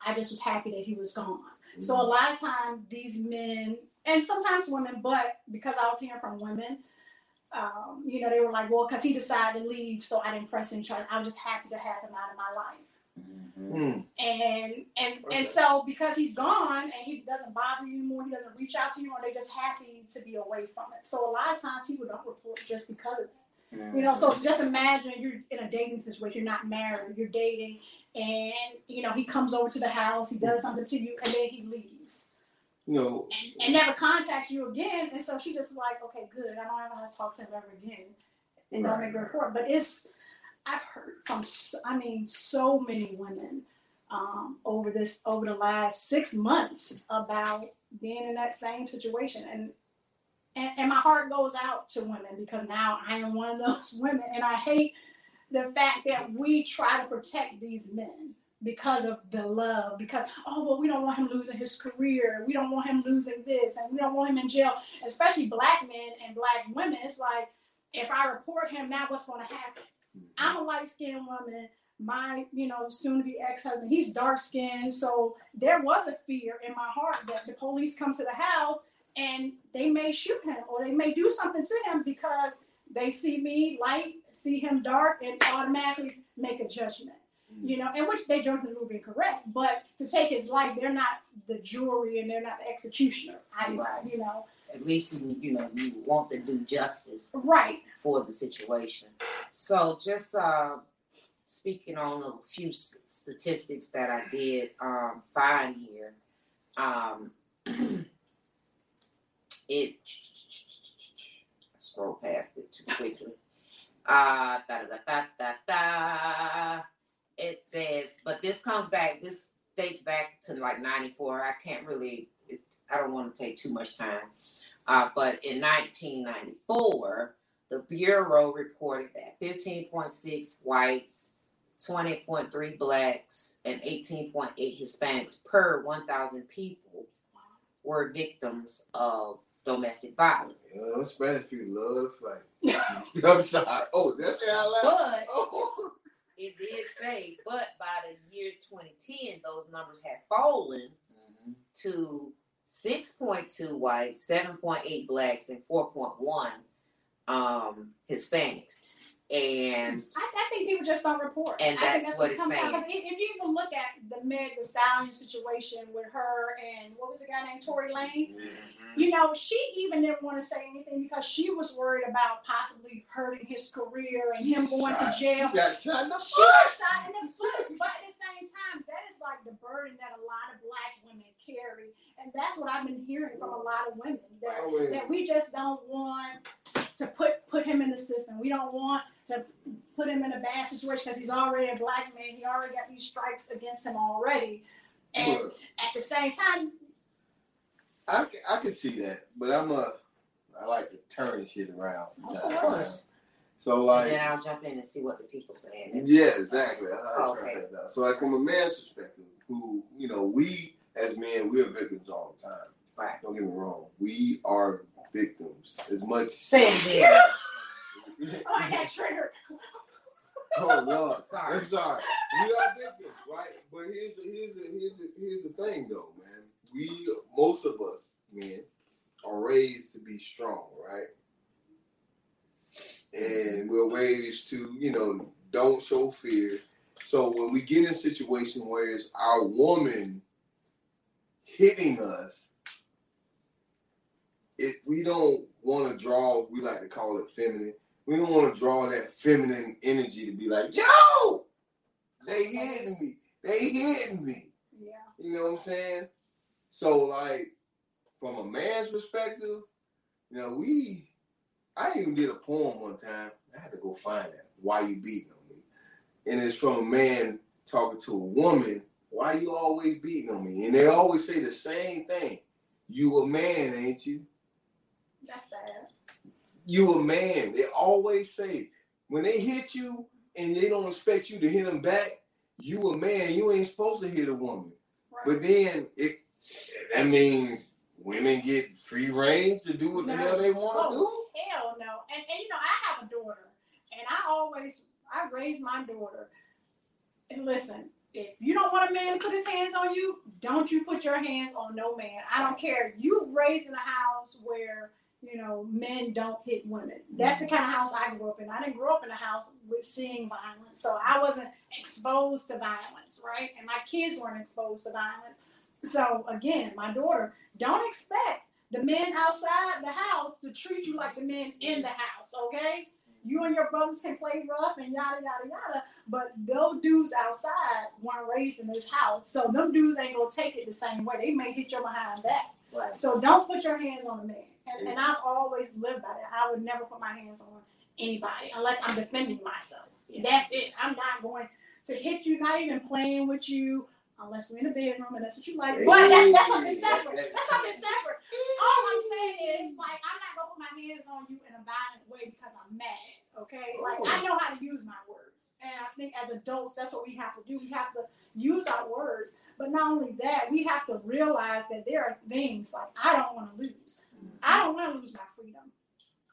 I just was happy that he was gone. So a lot of times these men and sometimes women, but because I was hearing from women, um, you know, they were like, well, because he decided to leave, so I didn't press any charge. I was just happy to have him out of my life. Hmm. And and Okay. and so because he's gone and he doesn't bother you anymore, he doesn't reach out to you, or they're just happy to be away from it. So a lot of times people don't report just because of that. You know, so just imagine you're in a dating situation, you're not married, you're dating, and you know, he comes over to the house, he does something to you, and then he leaves. You know, And, and never contacts you again. And so she just like, okay, good. I don't ever have to talk to him ever again. And don't make a report. But it's I've heard from I mean so many women um, over this over the last six months about being in that same situation. And and, and my heart goes out to women because now I am one of those women. And I hate the fact that we try to protect these men because of the love because oh well we don't want him losing his career. We don't want him losing this and we don't want him in jail. Especially black men and black women. It's like if i report him now what's going to happen Mm-hmm. i'm a light-skinned woman my, you know, soon to be ex husband, he's dark skinned. So there was a fear in my heart that the police come to the house and they may shoot him or they may do something to him because they see me light, see him dark, and automatically make a judgment. Mm-hmm. You know, and which they judgment will be correct, but to take his life, they're not the jury and they're not the executioner. I, Right. you know, At least you, you know you want to do justice right. for the situation. So just uh, speaking on a few statistics that I did um, find here, um, it scroll past it too quickly. Uh, da, da, da, da, da. It says, but this comes back. This dates back to like '94. I can't really. It, I don't want to take too much time. Uh, but in 1994, the Bureau reported that 15.6 whites, 20.3 blacks, and 18.8 Hispanics per 1,000 people were victims of domestic violence. Know, Spanish people love to fight. I'm sorry. Oh, that's how I laugh. But Oh. it did say, but by the year 2010, those numbers had fallen to 6.2 whites, 7.8 blacks, and 4.1 um, Hispanics. And I, I think people just don't report. And I think that's what it's comes down. saying. 'Cause If, if you even look at the Meg the Stallion situation with her and what was the guy named Tory Lanez, you know, she even didn't want to say anything because she was worried about possibly hurting his career and him going to jail. She got shot in the She foot. shot in the foot, but at the same time, that is like the burden that a lot of black women carry, and that's what I've been hearing from a lot of women that, Oh, yeah. that we just don't want to put put him in the system. We don't want to put him in a bad situation because he's already a black man. He already got these strikes against him already, and Look, at the same time, I can, I can see that, but I'm a I like to turn shit around. from time to time. course. So and like, then I'll jump in and see what the people saying. yeah, exactly. I like to Okay. turn that down. So like from a man's perspective, who you know, we as men, we're victims all the time. Right. Don't get me wrong. We are victims as much. Say it again. oh, I got triggered. Oh Lord, Sorry. I'm sorry. We are victims, right? But here's the, here's the, here's the, here's the thing, though, man. We most of us men are raised to be strong, right? And we're raised to, you know, don't show fear. So when we get in a situation where it's our woman hitting us, it we don't want to draw. We like to call it feminine we don't want to draw that feminine energy to be like, yo, they hitting me. They hitting me. Yeah. You know what I'm saying? So like from a man's perspective, you know, we I even did a poem one time. I had to go find that. Why you beating on me? And it's from a man talking to a woman, why you always beating on me? And they always say the same thing. You a man, ain't you? That's sad. you a man. They always say when they hit you and they don't expect you to hit them back, you a man. You ain't supposed to hit a woman. Right. But then it that means women get free reigns to do what the hell they want to Oh, Hell no. And, and you know, I have a daughter, and I always I raise my daughter. And listen, if you don't want a man to put his hands on you, don't you put your hands on no man. I don't care. You raised in a house where you know men don't hit women. That's the kind of house I grew up in. I didn't grow up in a house with seeing violence, so I wasn't exposed to violence, right? And my kids weren't exposed to violence. So again, my daughter, don't expect the men outside the house to treat you like the men in the house, okay? You and your brothers can play rough and yada yada yada, but those dudes outside weren't raised in this house, so them dudes ain't gonna take it the same way. They may hit your behind back. Right. So don't put your hands on a man. And, and I've always lived by that. I would never put my hands on anybody unless I'm defending myself. That's it. I'm not going to hit you, not even playing with you, unless we're in the bedroom and that's what you like. But that's, that's something separate. That's something separate. All I'm saying is, like, I'm not gonna put my hands on you in a violent way because I'm mad. Okay, like I oh. know how to use my words, and I think as adults, that's what we have to do. We have to use our words, but not only that, we have to realize that there are things like I don't want to lose. I mm-hmm. don't want to lose my freedom.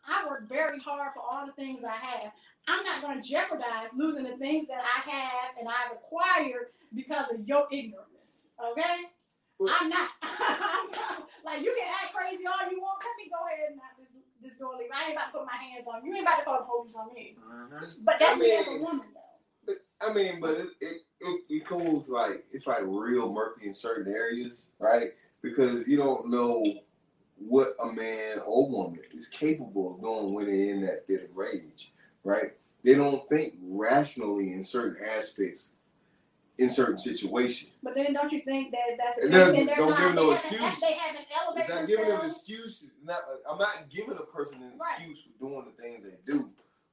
I work very hard for all the things I have. I'm not going to jeopardize losing the things that I have and I've acquired because of your ignorance. Okay? Well- I'm not. I'm not. Like, you can act crazy all you want. Let me go ahead and knock this, this door leave. I ain't about to put my hands on you. You ain't about to call the police on me. Uh-huh. But that's I me as a woman, though. I mean, but it, it, it, it goes like it's like real murky in certain areas, right? Because you don't know what a man or woman is capable of doing when they're in that bit of rage, right? They don't think rationally in certain aspects, in certain situations. But then don't you think that that's It the doesn't- And they're don't not, give no they haven't- excuse. They haven't It's elevated not giving them excuses. Not, I'm not giving a person an Right. excuse for doing the things they do,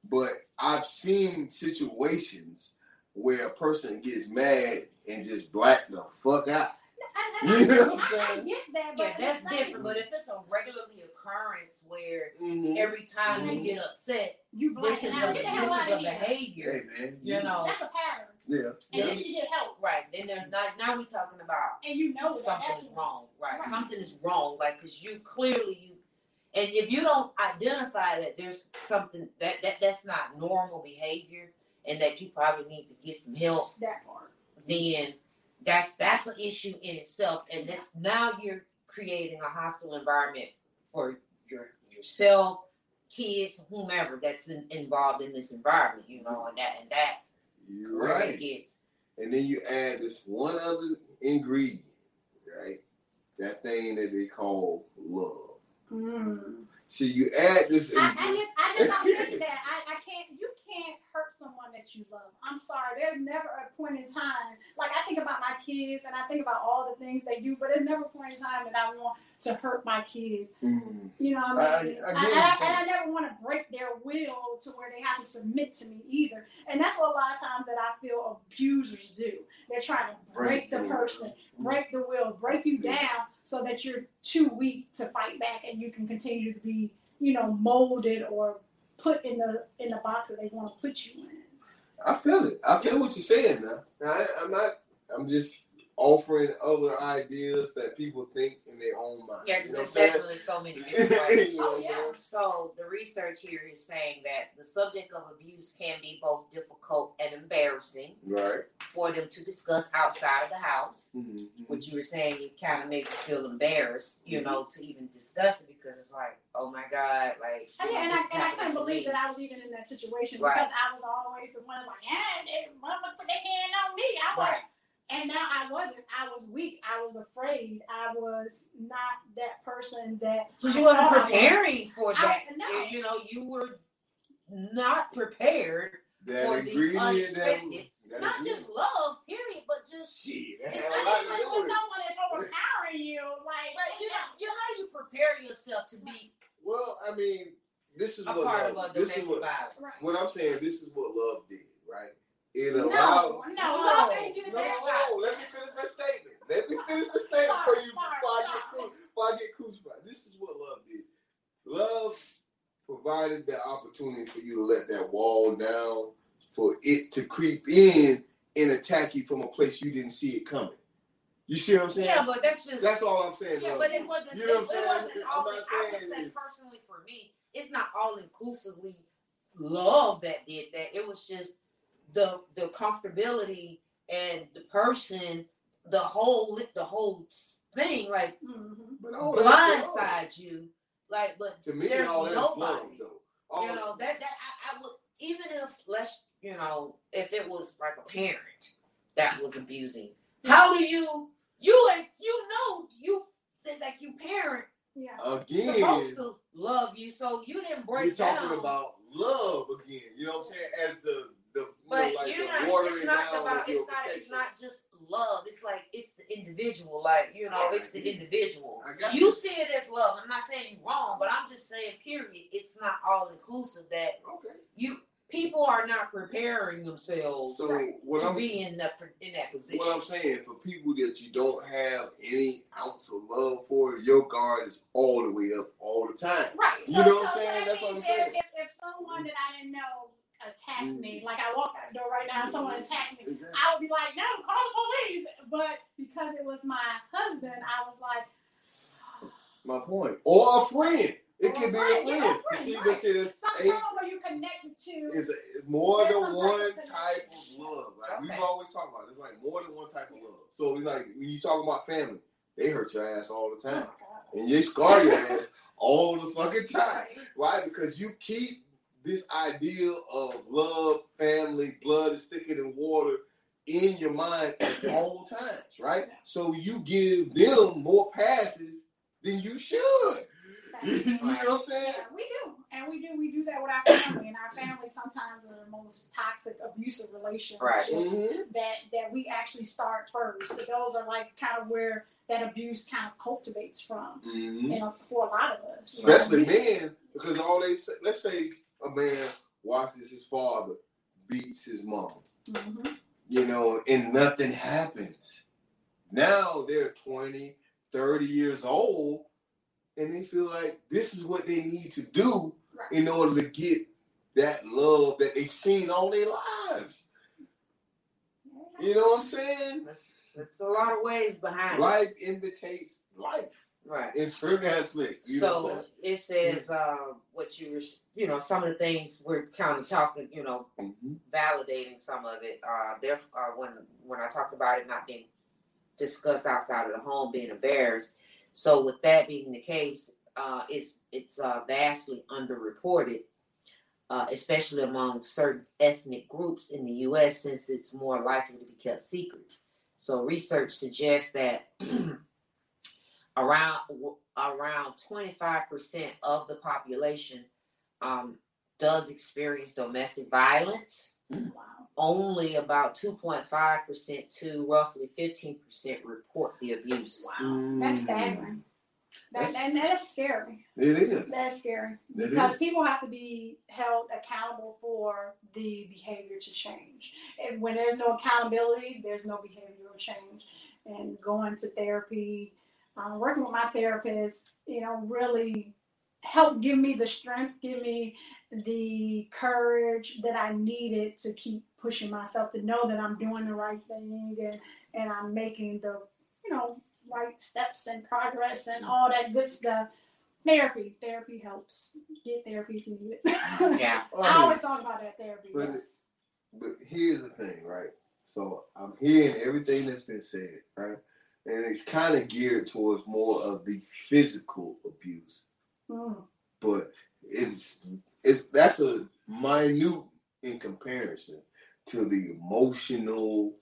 but I've seen situations where a person gets mad and just black the fuck out. I, You know I, what I'm I, I saying? get that, but Yeah, that's same- different. But if it's a regularly occurrence where Mhm. every time you Mhm. get upset, You this blacking is out. a this is a behavior, Hey man, you know. That's a pattern. Yeah. And yeah. then you get help. Right. Then there's not now we're talking about And you know something is wrong. Right. Right. Something is wrong. Like because you clearly you and if you don't identify that there's something that, that that's not normal behavior and that you probably need to get some help, that part. then that's that's an issue in itself. And that's now you're creating a hostile environment for your yourself, kids, whomever that's in, involved in this environment, you know, and that and that's You're where it right. gets And then you add this one other ingredient, right? That thing that they call love. Mm. So you add this. I, I just, I just don't think that. I, I can't. You can't hurt someone that you love. I'm sorry. There's never a point in time. Like I think about my kids and I think about all the things they do, but there's never a point in time that I want to hurt my kids. Mhm. You know what I mean? I- I and, I, and I never want to break their will to where they have to submit to me either. And that's what a lot of times that I feel abusers do. They're trying to break Break the will. person, break the will, break you down so that you're too weak to fight back and you can continue to be, you know, molded or put in the in the box that they want to put you in. I feel it. I feel what you're saying now. I, I'm not. I'm just offering other ideas that people think in their own mind. Yeah, You because know there's what I'm saying? definitely so many different ways. You know Oh, yeah. So the research here is saying that the subject of abuse can be both difficult and embarrassing Right. for them to discuss outside of the house. Mhm. What you were saying, it kind of makes you feel embarrassed, you know, to even discuss it because it's like, oh my god, like. And, you know, and, I, and I couldn't believe me. that I was even in that situation Right. because I was always the one like, yeah, they motherfucker put their hand on me. I was Right. And now I wasn't. I was weak. I was afraid. I was not that person that. Because you wasn't I thought I was. preparing for I- that. no. You- You know, you were not prepared. That For the ingredient that, unexpected. that Not ingredient- just love, period, but just shit. That It's not lot even to like when with it. someone is overpowering you. Like, like you know, you how do you prepare yourself to be Well, I mean, this is a what part of love. a This is what violence? Right. what I'm saying. This is what love did, right? It no, allowed. no, love ain't do No, that. no, let me finish my statement. Let me finish my statement Sorry, for you sorry, before I get sorry. before I get crucified. This is what love did. Love provided the opportunity for you to let that wall down, for it to creep in and attack you from a place you didn't see it coming. You see what I'm saying? Yeah, but that's just That's all I'm saying. yeah, love but it wasn't. You know what I'm saying? it wasn't I'm all. I would saying say it is. personally for me, it's not all inclusively love that did that. It was just the the comfortability and the person, the whole the whole thing, like Mhm. But all that's love. blindside you. Like, but To me, there's all nobody. though. All you know that that I, I would even if let's you know if it was like a parent that was abusing how do you you ain't you know you like you parent Yeah. supposed again, to love you so you didn't break you're talking down about love again. You know what I'm saying? As the the you but know, like you're not it's not about it's not it's not just love it's like it's the individual like you know it's the individual you you. see it as love i'm not saying you're wrong but i'm just saying period it's not all inclusive that Okay. you people are not preparing themselves So what to I'm be in that in that position. what I'm saying for people that you don't have any ounce of love for, your guard is all the way up all the time. Right. You So, know what I'm saying? so that That's what I'm saying. If, if someone that I didn't know attacked me, Mm. like I walk out the door right now, and someone attacked me, Exactly. I would be like, no, call the police. But because it was my husband, I was like, My point. Or a friend. It can be a friend. yeah, You friend, see, right. but see, there's Some eight. where you connected to. It's more than type one type of love. Like we've always talked about, it's like more than one type of love. So it's like when you talk about family, they hurt your ass all the Oh time, God. and they scar your ass all the fucking time, right? Because you keep this idea of love, family, blood is thicker than water in your mind at all times, right? So you give them more passes than you should. you know what I'm saying? Yeah, we do, and we do. We do that with our family, and our family sometimes are the most toxic, abusive relationships Right. Mhm. that that we actually start first. Those are like kind of where that abuse kind of cultivates from, Mhm. you know, for a lot of us. you know. especially men, because all they say, let's say a man watches his father beats his mom, Mhm. you know, and nothing happens. Now they're 20, 30 years old, and they feel like this is what they need to do Right. in order to get that love that they've seen all their lives. You know what I'm saying? That's, that's a lot of ways behind it. Life imitates life Right. in certain aspects. You know So it says uh, what you were, you know, some of the things we're kind of talking, you know? Mhm. validating some of it. Uh, there, uh, when when I talked about it not being discussed outside of the home, being embarrassed. So with that being the case, uh, it's it's uh, vastly underreported, uh, especially among certain ethnic groups in the U.S. Since it's more likely to be kept secret. So research suggests that around around 25% of the population um, does experience domestic violence. Wow. Only about 2.5% to roughly 15% report the abuse. Wow. That's staggering. That, That's- and that's scary. It is. That's scary. It because is. people have to be held accountable for the behavior to change. And when there's no accountability, there's no behavioral change. And going to therapy, uh, working with my therapist, you know, really helped give me the strength, give me the courage that I needed to keep pushing myself to know that I'm doing the right thing and, and I'm making the, you know, right steps and progress and all that good stuff. Therapy, therapy helps. Get therapy if you need it. Yeah. I always talk about that therapy. But yes. But here's the thing, right? So I'm hearing everything that's been said, right? And it's kind of geared towards more of the physical abuse. Mm. But it's it's that's a minute in comparison to the emotional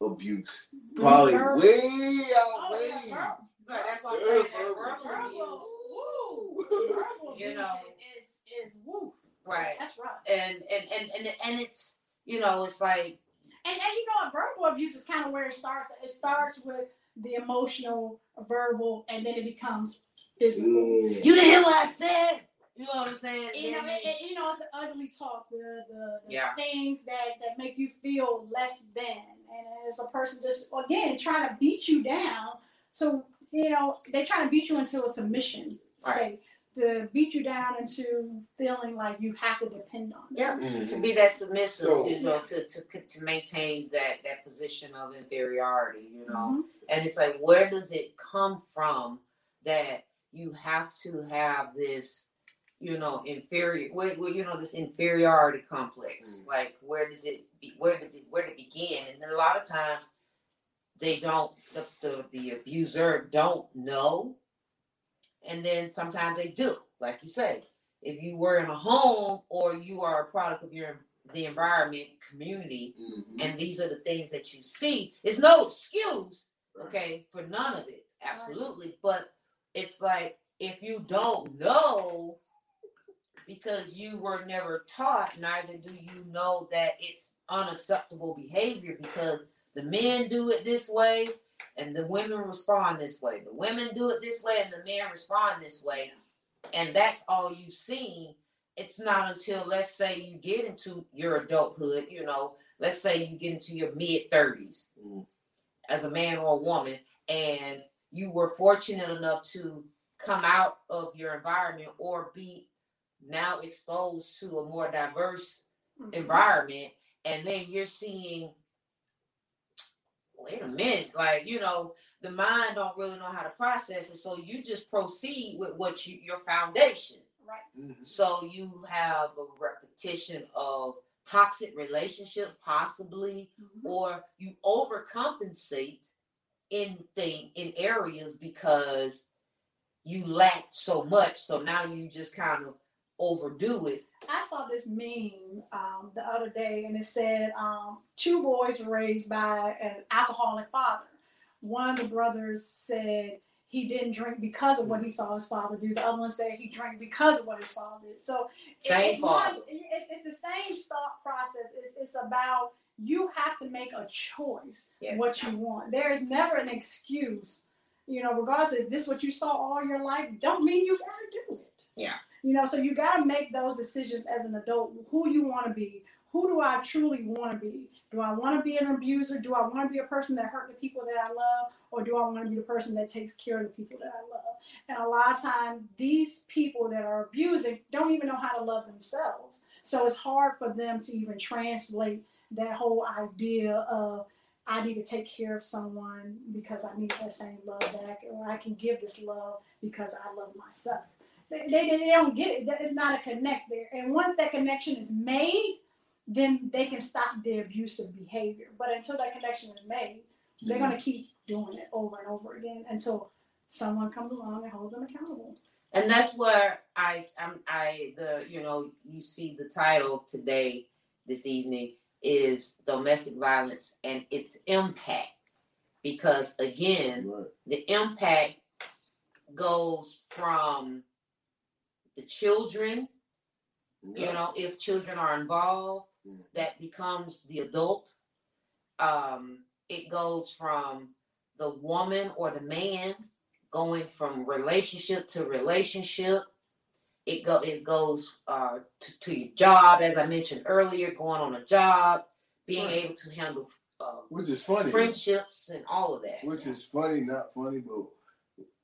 abuse. Probably Verbal- way Oh, outweighs. yeah, verbal. Right, that's what I'm saying. That Verbal. verbal Verbal. abuse. Verbal You abuse know. is, is, is woo. Right. That's rough. And, and, and, and, and it's, you know, it's like, And, and you know what? Verbal abuse is kind of where it starts. It starts with the emotional, verbal, and then it becomes physical. Mm. you didn't hear what I said. You know what I'm saying? You know, Then it, it- you know, it's the ugly talk, the the, the Yeah. things that that make you feel less than, and it's a person just again trying to beat you down. So you know, they're trying to beat you into a submission state, Right. To beat you down into feeling like you have to depend on. Them. Yeah. Mhm. to be that submissive, So- you know, to, to to maintain that that position of inferiority, you know. Mhm. And it's like, where does it come from that you have to have this, you know, inferior, where, where you know, this inferiority complex? Mm. Like, where does it, be, where did it, where to begin? And then a lot of times, they don't, the, the the abuser don't know, and then sometimes they do, like you say. If you were in a home or you are a product of your the environment, community, Mhm. and these are the things that you see, it's no excuse okay, for none of it, absolutely. But it's like if you don't know because you were never taught, neither do you know that it's unacceptable behavior because the men do it this way and the women respond this way. The women do it this way and the men respond this way. And that's all you've seen. It's not until, let's say, you get into your adulthood, you know, let's say you get into your mid 30s Mhm. as a man or a woman and you were fortunate enough to come out of your environment or be now exposed to a more diverse Mhm. environment and then you're seeing wait a minute, like you know, the mind don't really know how to process it, so you just proceed with what you your foundation. Right. Mhm. So you have a repetition of toxic relationships, possibly, Mhm. or you overcompensate in thing in areas because you lacked so much. So now you just kind of overdo it. I saw this meme um, the other day, and it said um, two boys were raised by an alcoholic father. One of the brothers said he didn't drink because of what he saw his father do. The other one said he drank because of what his father did. So Same it's, one- father. it's, it's the same thought process. It's, it's about you have to make a choice Yeah. what you want. There is never an excuse. You know, regardless if this is what you saw all your life, don't mean you gotta do it. Yeah. You know, so you gotta make those decisions as an adult. Who you want to be? Who do I truly want to be? Do I want to be an abuser? Do I want to be a person that hurt the people that I love, or do I want to be the person that takes care of the people that I love? And a lot of times, these people that are abusing don't even know how to love themselves. So it's hard for them to even translate that whole idea of I need to take care of someone because I need that same love back, or I can give this love because I love myself. They, they, they don't get it. It's not a connect there. And once that connection is made, then they can stop their abusive behavior. But until that connection is made, they're going to keep doing it over and over again until someone comes along and holds them accountable. and that's where I I'm I the you know you see the title today this evening is domestic violence and its impact because again Right. the impact goes from the children you know if children are involved Mhm. that becomes the adult um it goes from the woman or the man going from relationship to relationship it go it goes uh to, to your job as i mentioned earlier going on a job being Right. able to handle uh, Which is funny. friendships and all of that Which is funny, not funny, but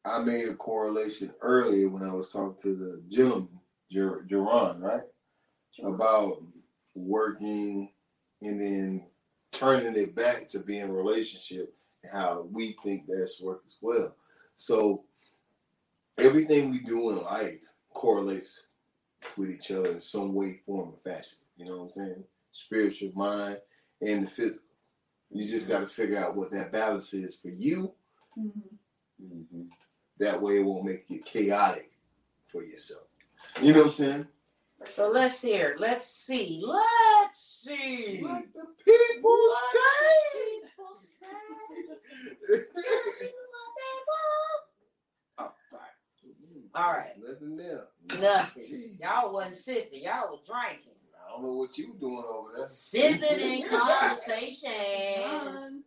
I made a correlation earlier when I was talking to the gentleman, Jer- Jerron, right? About working and then turning it back to being a relationship and how we think that's work as well. So everything we do in life correlates with each other in some way, form, or fashion. You know what I'm saying? Spiritual, mind, and the physical. You just got to figure out what that balance is for you. Mhm. That way, it won't make it chaotic for yourself. You know what I'm saying? so let's hear let's see let's see What the people What say. people say. Oh. All right. Nothing there. Nothing. Jeez. Y'all wasn't sipping. Y'all was drinking. I don't know what you were doing over there. Sipping in conversation. Hey, man,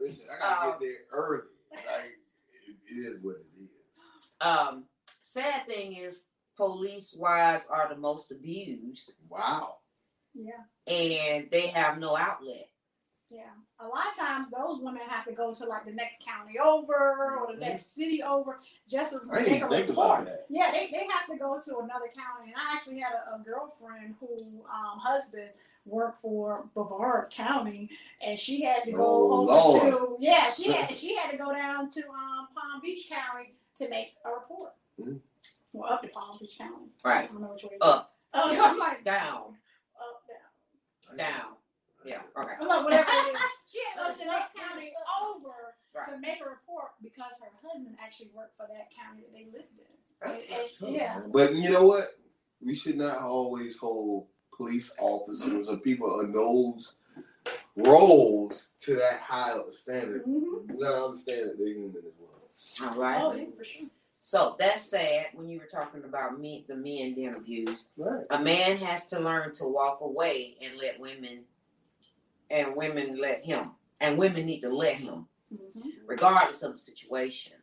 listen, I gotta Um, get there early. Like, it, it is what it is. Um, sad thing is, police wives are the most abused, Wow. Yeah. and they have no outlet. Yeah. A lot of times those women have to go to like the next county over or the Mhm. next city over just to I didn't make a even think report. about that. Yeah, they, they have to go to another county. And I actually had a, a girlfriend who um, husband worked for Brevard County and she had to go Oh, over Lord. to yeah, she had she had to go down to um, Palm Beach County to make a report. Mhm. Well up to Palm Beach County. I Right. don't know which way. Up. Oh, I'm like Down. Up, down. Down. Yeah. Okay. Look, whatever it is. She had to go to the next county over Right. to make a report because her husband actually worked for that county that they lived in. Right. And- and- yeah. But you know what? We should not always hold police officers or people in those roles to that high of a standard. Mhm. We gotta understand that they're human as well. All right. Oh, yeah, for sure. So that's sad when you were talking about me, the men being abused. Right. A man has to learn to walk away and let women, and women let him, and women need to let him, Mhm. regardless of the situation.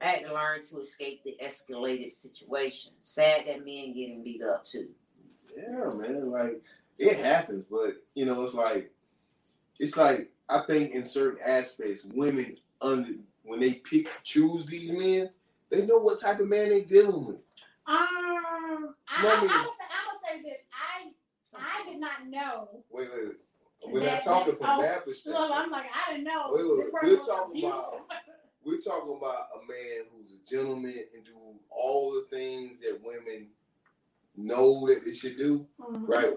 I had to learn to escape the escalated situation. Sad that men getting beat up too. Yeah, man. Like it happens, but you know, it's like it's like I think in certain aspects, women under when they pick choose these men, they know what type of man they dealing with. Um, I, I, I, would say, I would say this. I I did not know. Wait, wait, wait. We're not That- talking that- from oh, that perspective. Look, I'm like, I didn't know. Wait, wait, wait. We're talking about- We're talking about a man who's a gentleman and do all the things that women know that they should do, Mhm. right?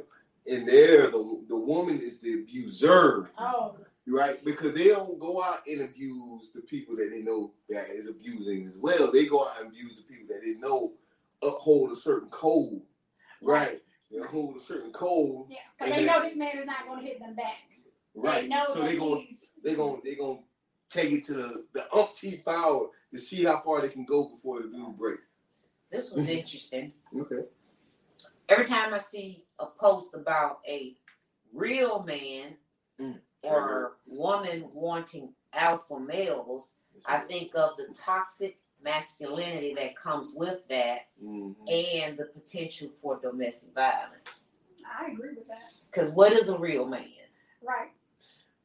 And there, the the woman is the abuser, Oh, right? Because they don't go out and abuse the people that they know that is abusing as well. They go out and abuse the people that they know uphold a certain code, right? They uphold a certain code, yeah, because And they know this man is not going to hit them back. right? They know so that they go he's they gonna they gonna take it to the the umpteenth power to see how far they can go before the dude break. This was interesting. Okay. Every time I see a post about a real man Mm. Or woman wanting alpha males, I think of the toxic masculinity that comes with that Mhm. and the potential for domestic violence. I agree with that. Because what is a real man? Right.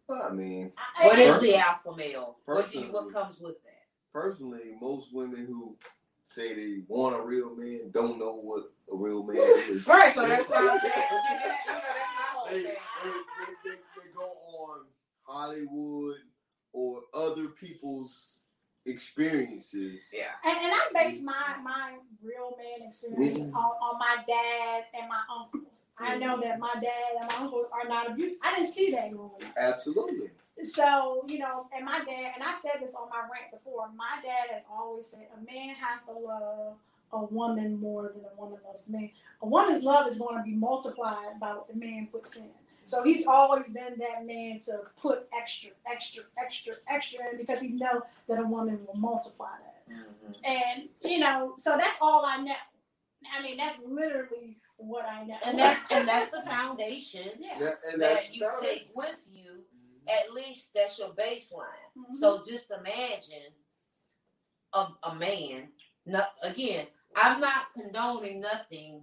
Well, I mean, I, What I- is the alpha male? What, do you, what comes with that? personally, most women who say they want a real man don't know what a real man is. Right, so that's why I'm saying. You know, that's my whole they, they, thing. they, they, they go on Hollywood or other people's experiences. Yeah. And, and I base my my real man experience Mhm. on, on my dad and my uncles. I know that my dad and my uncles are not abused. I didn't see that growing up. Absolutely. So, you know, and my dad, and I've said this on my rant before, my dad has always said a man has to love a woman more than a woman loves a man. A woman's love is going to be multiplied by what the man puts in. So he's always been that man to put extra, extra, extra, extra in because he know that a woman will multiply that. Mhm. And you know, so that's all I know. I mean, that's literally what I know. And that's and that's the foundation yeah. That, and that's that you valid. take with you. At least that's your baseline. Mhm. So just imagine a, a man. No, again, I'm not condoning nothing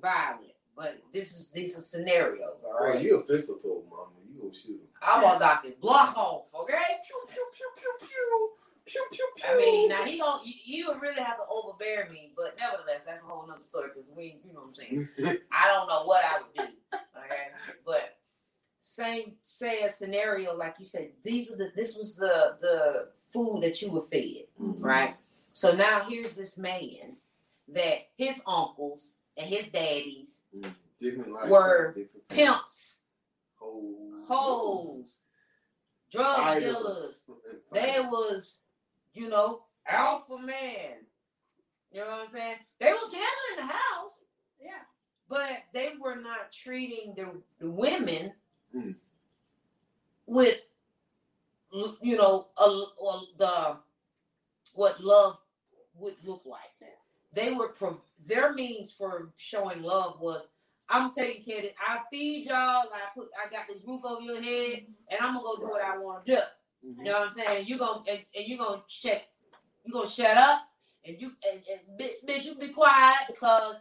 violent, but this is these are scenarios. All Well, you a pistol told mama, you gonna shoot him. I want to knock his block off. Okay. Pew pew pew pew pew pew pew pew. I mean, now he don't. You, you really have to overbear me, but nevertheless, that's a whole nother story because we, you know what I'm saying. I don't know what I would do. Okay, but same say a scenario like you said. These are the. This was the the food that you were fed, Mhm. right? So now here's this man that his uncles and his daddies Mm, different. Were pimps, Hoes. hoes, drug Idols. dealers. They was, you know, alpha man. You know what I'm saying? They was handling the house, Yeah. but they were not treating the, the women Mm. with, you know, a, a, the what love would look like. They were pro- their means for showing love was I'm taking care of it. I feed y'all. I put I got this roof over your head, and I'm gonna go do what I want to do. Mhm. You know what I'm saying? You gonna and, and you gonna check. You gonna shut up, and you and, and bitch, bitch, you be quiet because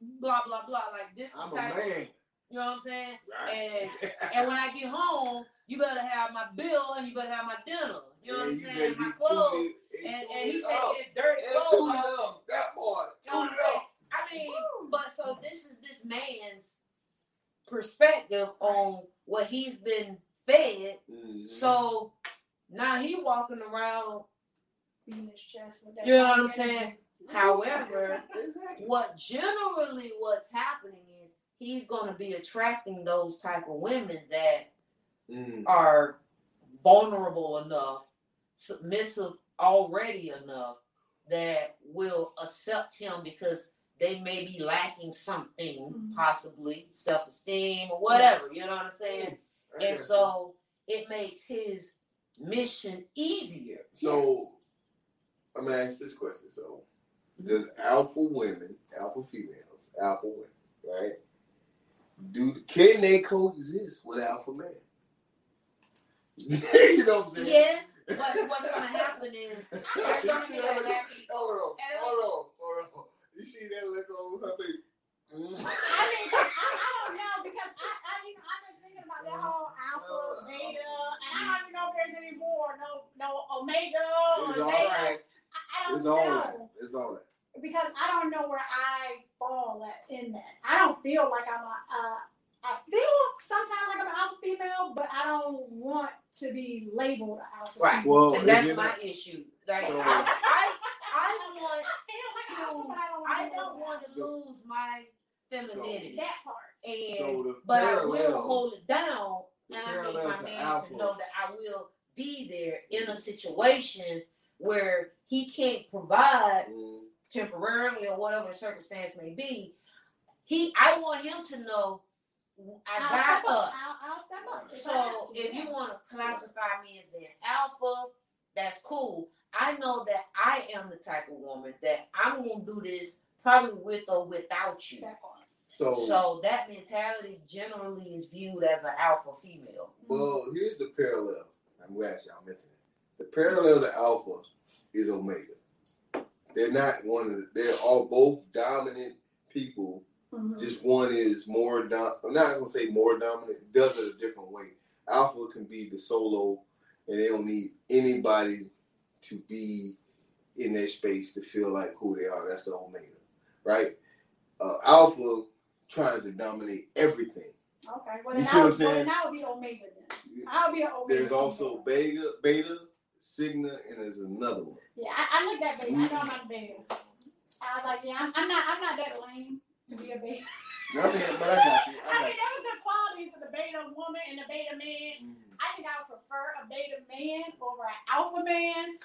blah blah blah. Like this I'm a type. man. You know what I'm saying? Right. And when I get home, you better have my bill and you better have my dinner. You know what I'm saying? My clothes. Tuned in- And, and he it takes his dirty And clothes off. up. That part. You Tune I'm it up. I mean, but so this is this man's perspective on what he's been fed. Mhm. So now he walking around. Beating his chest with that You know what I'm same saying? However, Exactly. what generally what's happening is he's going to be attracting those type of women that Mm. are vulnerable enough, submissive already enough that will accept him because they may be lacking something, Mhm. possibly self esteem or whatever. You know what I'm saying? I And so it makes his mission easier. So, I'm gonna ask this question. So, does alpha women, alpha females, alpha women, right? Do can they coexist with alpha man? you know what I'm saying? Yes, but what's going to happen is there's going to be a happy. Hold on, hold on, hold on. You see that look on her face? I mean, I, I don't know because I, I, you know, I've been thinking about that whole alpha, beta, and I don't even know if there's any more. No, no omega or It's all zeta. right. I, I don't It's all know right. It's all right. because I don't know where I fall at in that. I don't feel like I'm a. Uh, I feel sometimes like I'm an alpha female but I don't want to be labeled an alpha. Right. female. Well, and that's you're my issue. Like So- I, I, I want Hell, to- I don't, I don't want to lose my femininity, that part. and So the but I will parallel- hold it down, and I need my man alpha. to know that I will be there in a situation where he can't provide Mm, temporarily or whatever circumstance may be. He, I want him to know I I'll got step up. I'll, I'll step up. if I So to, if you want to classify me as being alpha, that's cool. I know that I am the type of woman that I'm gonna do this probably with or without you. that part. So, So that mentality generally is viewed as an alpha female. well, here's the parallel. I'm glad y'all mentioned it. The parallel to alpha is omega. They're not one of the, they're all both dominant people. Mhm. Just one is more dom. I'm not gonna say more dominant. Does it a different way. Alpha can be the solo, and they don't need anybody to be in their space to feel like who they are. That's the omega, right? Uh, alpha tries to dominate everything. Okay. Well, You see what I I'm would, well, saying? I would be omega then. I'll be an omega. There's also beta, beta, sigma, and there's another one. Yeah, I, I looked at beta. I know I'm not beta. I was like, yeah, I'm, I'm not. I'm not that lame to be a beta. I mean, but I got you. I mean, there were good qualities for the beta woman and the beta man. Mm. I think I would prefer a beta man over an alpha man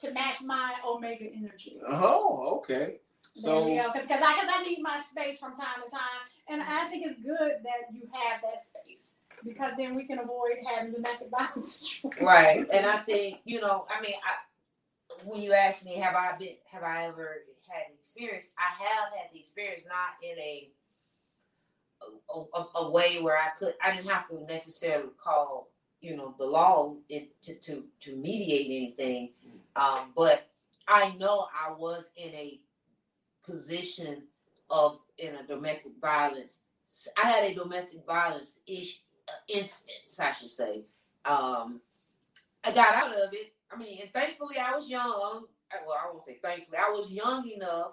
to match my omega energy. Oh, okay. there So, go. Because I, cause I need my space from time to time. And I think it's good that you have that space because then we can avoid having domestic violence situations. Right. And I think, you know, I mean, I, when you ask me, have I been, have I ever had the experience? I have had the experience, not in a, a, a, a way where I could, I didn't have to necessarily call, you know, the law to, to, to mediate anything. Um, but I know I was in a position of, in a domestic violence. I had a domestic violence ish uh, instance, I should say. Um, I got out of it. I mean, and thankfully I was young. I- Well, I won't say thankfully. I was young enough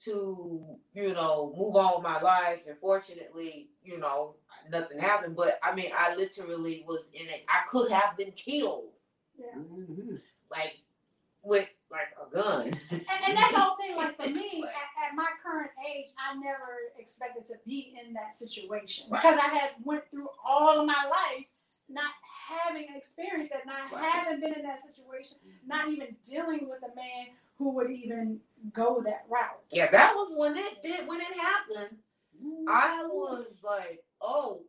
to, you know, move on with my life. And fortunately, you know, nothing happened. But I mean, I literally was in it. I could have been killed, Mhm. like with like a gun. And, and that's the whole thing. Like for me, at, at my current age, I never expected to be in that situation Right. because I had went through all of my life not having experienced that, not Right. having been in that situation, not even dealing with a man who would even go that route. Yeah, that was when it did when it happened. I was like, oh,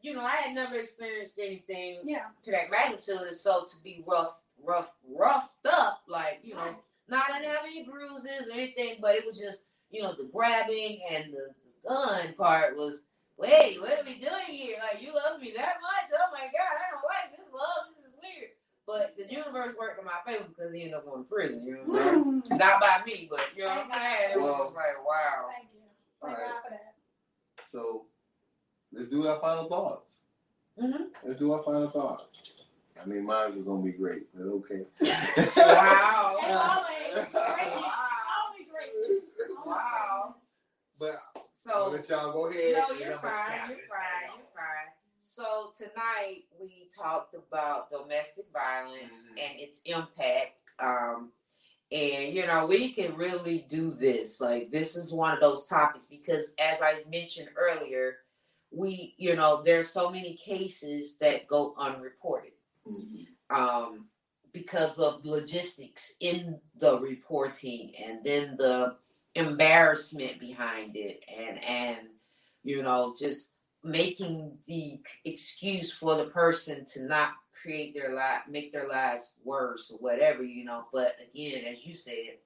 you know, I had never experienced anything Yeah. to that magnitude, and so to be rough, rough, roughed up, like you know, not I didn't have any bruises or anything, but it was just you know the grabbing and the, the gun part was. Wait, what are we doing here? Like you love me that much? Oh my god, I don't like this love. This is weird. But the universe worked in my favor because he ended up going to prison. You know what I'm saying? Not by me, but you know what I'm saying. It was just like wow. Thank you. Thank Alright. God for that. So, let's do our final thoughts. Mhm. Let's do our final thoughts. I mean, mine is gonna be great, but okay. Wow. As always, great. Wow. Only greatness. Wow. But I'll So let y'all go ahead. no, you're fine. You're fine. You're fine. So tonight we talked about domestic violence Mhm. and its impact. Um, and you know we can really do this. Like this is one of those topics because, as I mentioned earlier, we you know there's so many cases that go unreported. Mhm. um, because of logistics in the reporting and then the embarrassment behind it and and you know just making the excuse for the person to not create their life make their lives worse or whatever you know but again as you said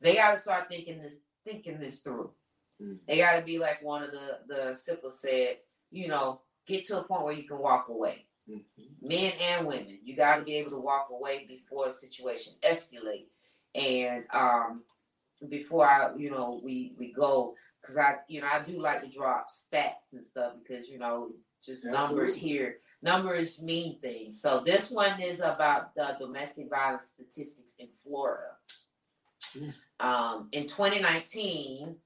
they got to start thinking this thinking this through Mhm. they got to be like one of the the sippers said you know get to a point where you can walk away Mhm. men and women. You got to be able to walk away before a situation escalate. And um, before I, you know, we we go because I, you know, I do like to drop stats and stuff because you know, just numbers here. Numbers mean things. So this one is about the domestic violence statistics in Florida. Mm. Um, in 2019,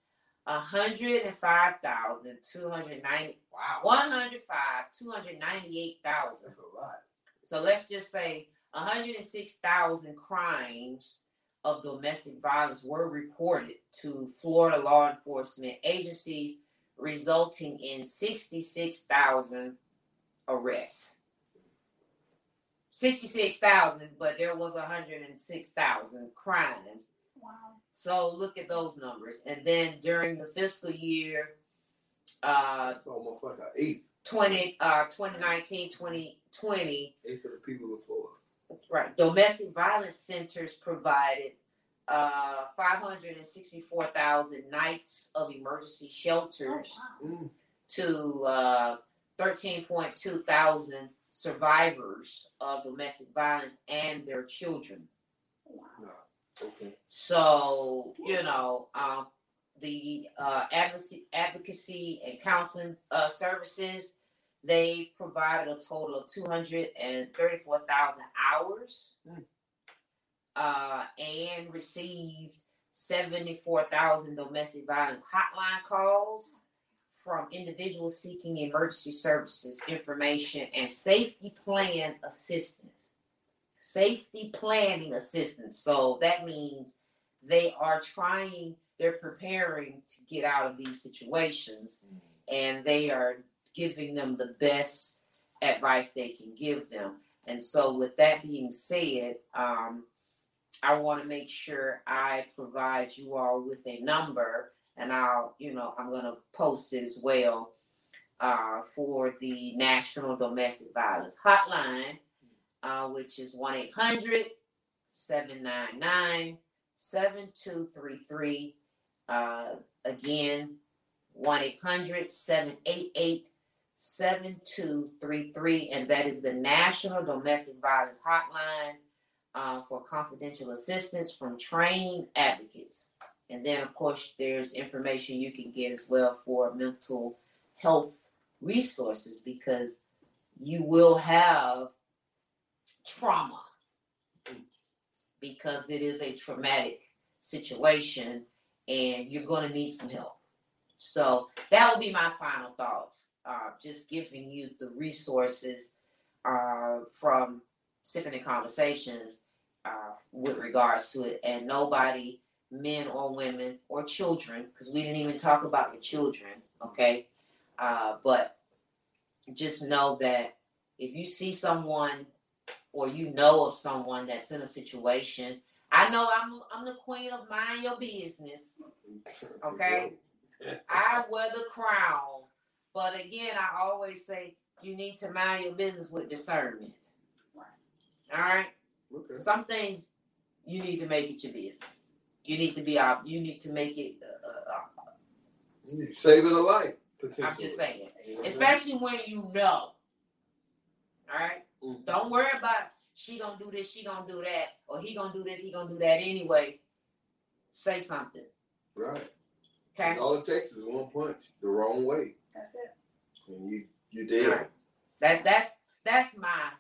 hundred and five thousand two hundred ninety. Wow, one hundred five two hundred ninety-eight thousand. That's a lot. So let's just say 106,000 crimes of domestic violence were reported to Florida law enforcement agencies, resulting in 66,000 arrests. 66,000, but there was 106,000 crimes. Wow. So look at those numbers. And then during the fiscal year uh, It's almost like an eighth, 20, uh, 2019, 2020, eighth of the people in Florida. Right. Domestic violence centers provided uh, 564,000 nights of emergency Oh, shelters wow. Mm. to uh, 13.2 thousand survivors of domestic violence and their children. Wow. Okay. So, you know, um, the uh, advocacy, advocacy and counseling uh, services, they provided a total of 234,000 hours Mm. uh, and received 74,000 domestic violence hotline calls from individuals seeking emergency services, information, and safety plan assistance. Safety planning assistance. So that means they are trying, they're preparing to get out of these situations and they are giving them the best advice they can give them. And so, with that being said, um, I want to make sure I provide you all with a number, and I'll, you know, I'm going to post it as well uh, for the National Domestic Violence Hotline, uh, which is 1 800 799 7233. Again, 1 800 788 7233, and that is the National Domestic Violence Hotline uh, for confidential assistance from trained advocates. And then, of course, there's information you can get as well for mental health resources because you will have trauma because it is a traumatic situation and you're going to need some help. So that will be my final thoughts. Uh, just giving you the resources uh, from sipping in conversations uh, with regards to it, and nobody, men or women or children, because we didn't even talk about the children, okay? Uh, but just know that if you see someone or you know of someone that's in a situation, I know I'm I'm the queen of mind your business. Okay. I wear the crown. But again, I always say you need to mind your business with discernment. All right. Okay. Some things you need to make it your business. You need to be out. You need to make it. Uh, uh, saving a life. I'm just saying, know especially when you know. All right. Mhm. Don't worry about she gonna do this, she gonna do that, or he gonna do this, he gonna do that anyway. Say something. Right. Okay. All it takes is one punch the wrong way, That's it. and you you did. Alright. That's that's that's my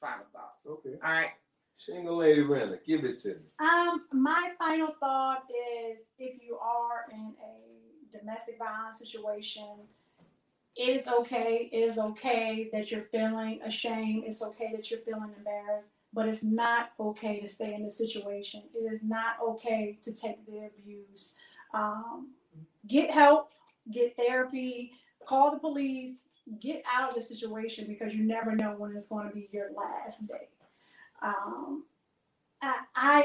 final thoughts. Okay. All right. Single lady Rena, give it to me. Um, my final thought is if you are in a domestic violence situation, it is okay. It is okay that you're feeling ashamed. It's okay that you're feeling embarrassed, but it's not okay to stay in the situation. It is not okay to take the abuse. Um, get help, get therapy, call the police, get out of the situation because you never know when it's going to be your last day. Um, I, I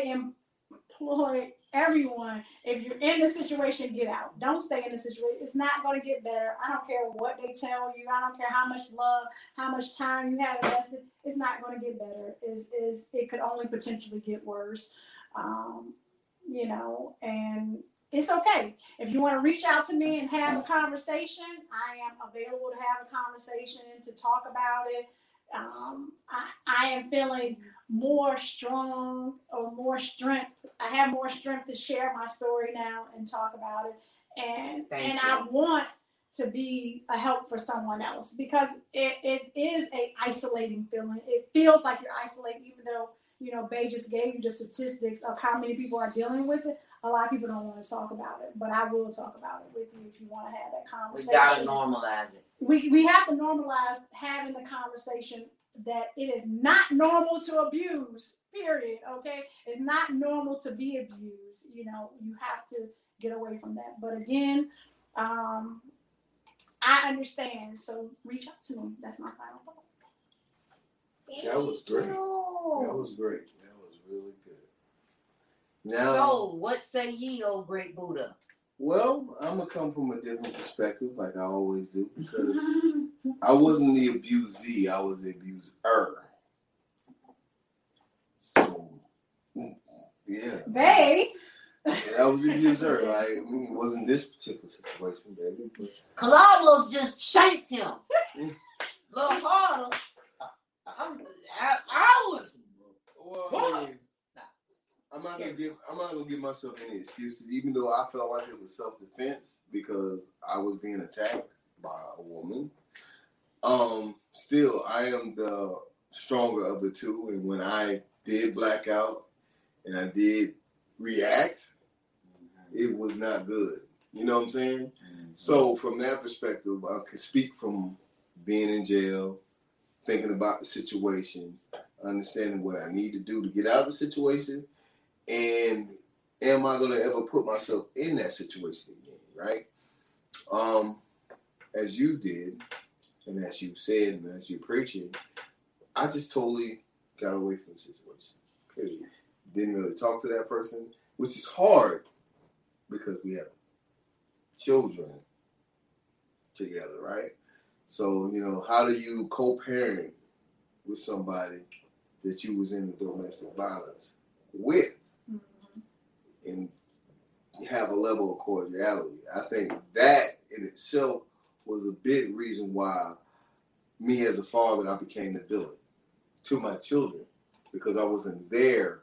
implore everyone, if you're in the situation, get out. Don't stay in the situation. It's not going to get better. I don't care what they tell you. I don't care how much love, how much time you have invested. It's not going to get better. Is is it could only potentially get worse. Um, you know, and it's okay. If you want to reach out to me and have a conversation, I am available to have a conversation to talk about it. Um, I, I am feeling more strong or more strength. I have more strength to share my story now and talk about it. And Thank and you. I want to be a help for someone else because it, it is a isolating feeling. It feels like you're isolated, even though you know Bay just gave you the statistics of how many people are dealing with it. A lot of people don't want to talk about it, but I will talk about it with you if you want to have that conversation. We conversation. gotta normalize it. we, we have to normalize having the conversation that it is not normal to abuse, period. Okay. It's not normal to be abused. You know, you have to get away from that. But again, um, I understand. So reach out to me. That's my final thought. That was great. That was great. That was really good. Now, So, what say ye, old great Buddha? well, I'm gonna come from a different perspective, like I always do, because I wasn't the abusee, I was the abuser. So, yeah, Babe. I was the abuser. Like, I mean, it wasn't this particular situation, baby. But just shanked him. A little harder. I'm, I, I was. Well, I mean, I'm not gonna give I'm not gonna give myself any excuses, even though I felt like it was self defense because I was being attacked by a woman. Um, still, I am the stronger of the two, and when I did black out and I did react, it was not good. You know what I'm saying? So from that perspective, I can speak from being in jail, thinking about the situation, understanding what I need to do to get out of the situation, and am I gonna ever put myself in that situation again, right? Um, as you did, and as you said, and as you're preaching, I just totally got away from the situation. Period. Didn't really talk to that person, which is hard because we have children together, right? So, you know, how do you co-parent with somebody that you was in the domestic violence with and have a level of cordiality? I think that in itself was a big reason why me as a father, I became the villain to my children because I wasn't there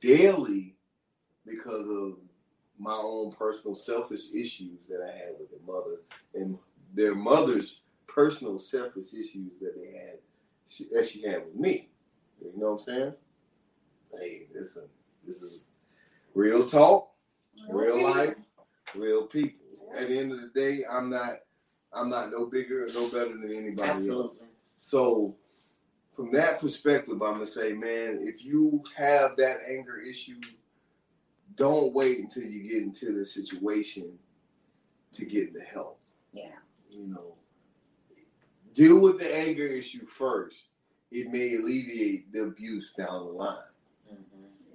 daily because of my own personal selfish issues that I had with their mother and their mother's personal selfish issues that they had she, that she had with me. You know what I'm saying? Hey, listen, this is real talk, real life, real people. At the end of the day, I'm not I'm not no bigger or no better than anybody else. Absolutely. So from that perspective, I'm gonna say, man, if you have that anger issue, don't wait until you get into the situation to get the help. Yeah. You know, deal with the anger issue first. It may alleviate the abuse down the line.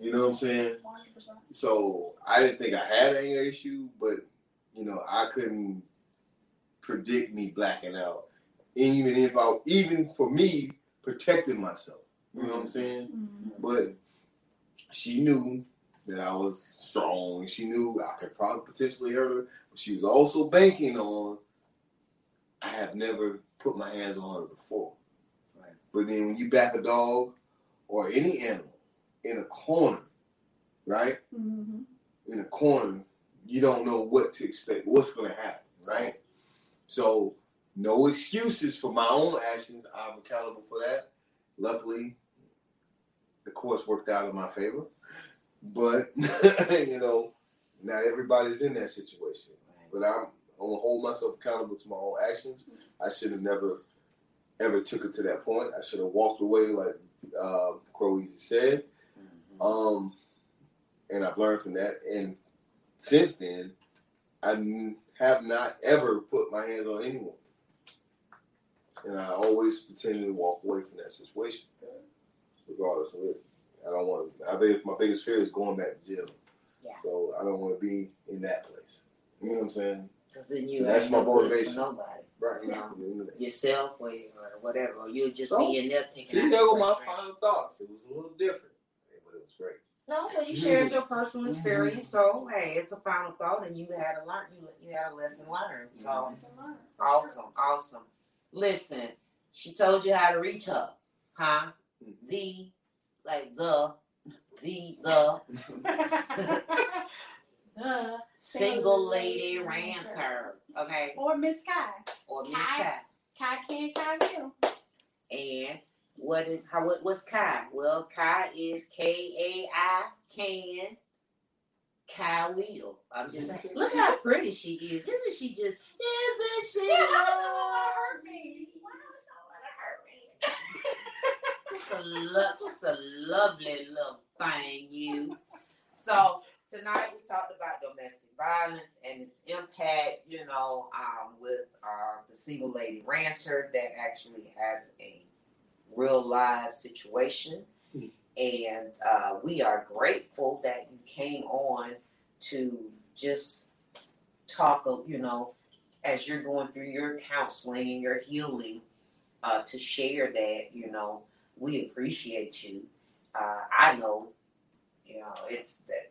Mm-hmm. You know what I'm saying? 100%. So I didn't think I had an anger issue, but you know, I couldn't predict me blacking out. And even if I even for me protecting myself. You know what I'm saying? Mhm. But she knew that I was strong and she knew I could probably potentially hurt her. But she was also banking on I have never put my hands on her before. Right. But then when you back a dog or any animal in a corner, right? Mhm. in a corner, you don't know what to expect, what's going to happen, right? So, no excuses for my own actions. I'm accountable for that. Luckily, the course worked out in my favor. But, you know, not everybody's in that situation. But I'm, I'm going to hold myself accountable to my own actions. I should have never, ever took it to that point. I should have walked away, like uh, Crow Easy said. Um, and I've learned from that. And since then, I have not ever put my hands on anyone. And I always pretend to walk away from that situation, regardless of it. I don't want. I think my biggest fear is going back to jail. Yeah. So I don't want to be in that place. You know what I'm saying? Because then you So that's my motivation. Nobody, Right. Yeah. Yeah. yourself or, or whatever, you'll just So, be in there taking. See, there go my final thoughts. It was a little different, it was great. No, but you shared your personal Mm-hmm. experience, so hey, it's a final thought, and you had a learn. You you had a lesson learned. So That's a awesome, awesome. Listen, she told you how to reach her, huh? The, like the, the the single lady ranter, okay, or Miss Kai. or Miss Kai. Kai. Kai can, Kai you. And what is how what what's Kai? Well, Kai is K A I can Kyle. I'm just saying, look how pretty she is. Isn't she just? Isn't she? Yeah, why does someone want to hurt me? Why does someone want to hurt me? Just a lo- just a lovely little thing, you. So tonight we talked about domestic violence and its impact, you know, um, with uh, the single lady ranter that actually has a real live situation. Hmm. And uh, we are grateful that you came on to just talk of, you know, as you're going through your counseling and your healing, uh, to share that, you know, we appreciate you. Uh, I know, you know, it's that, that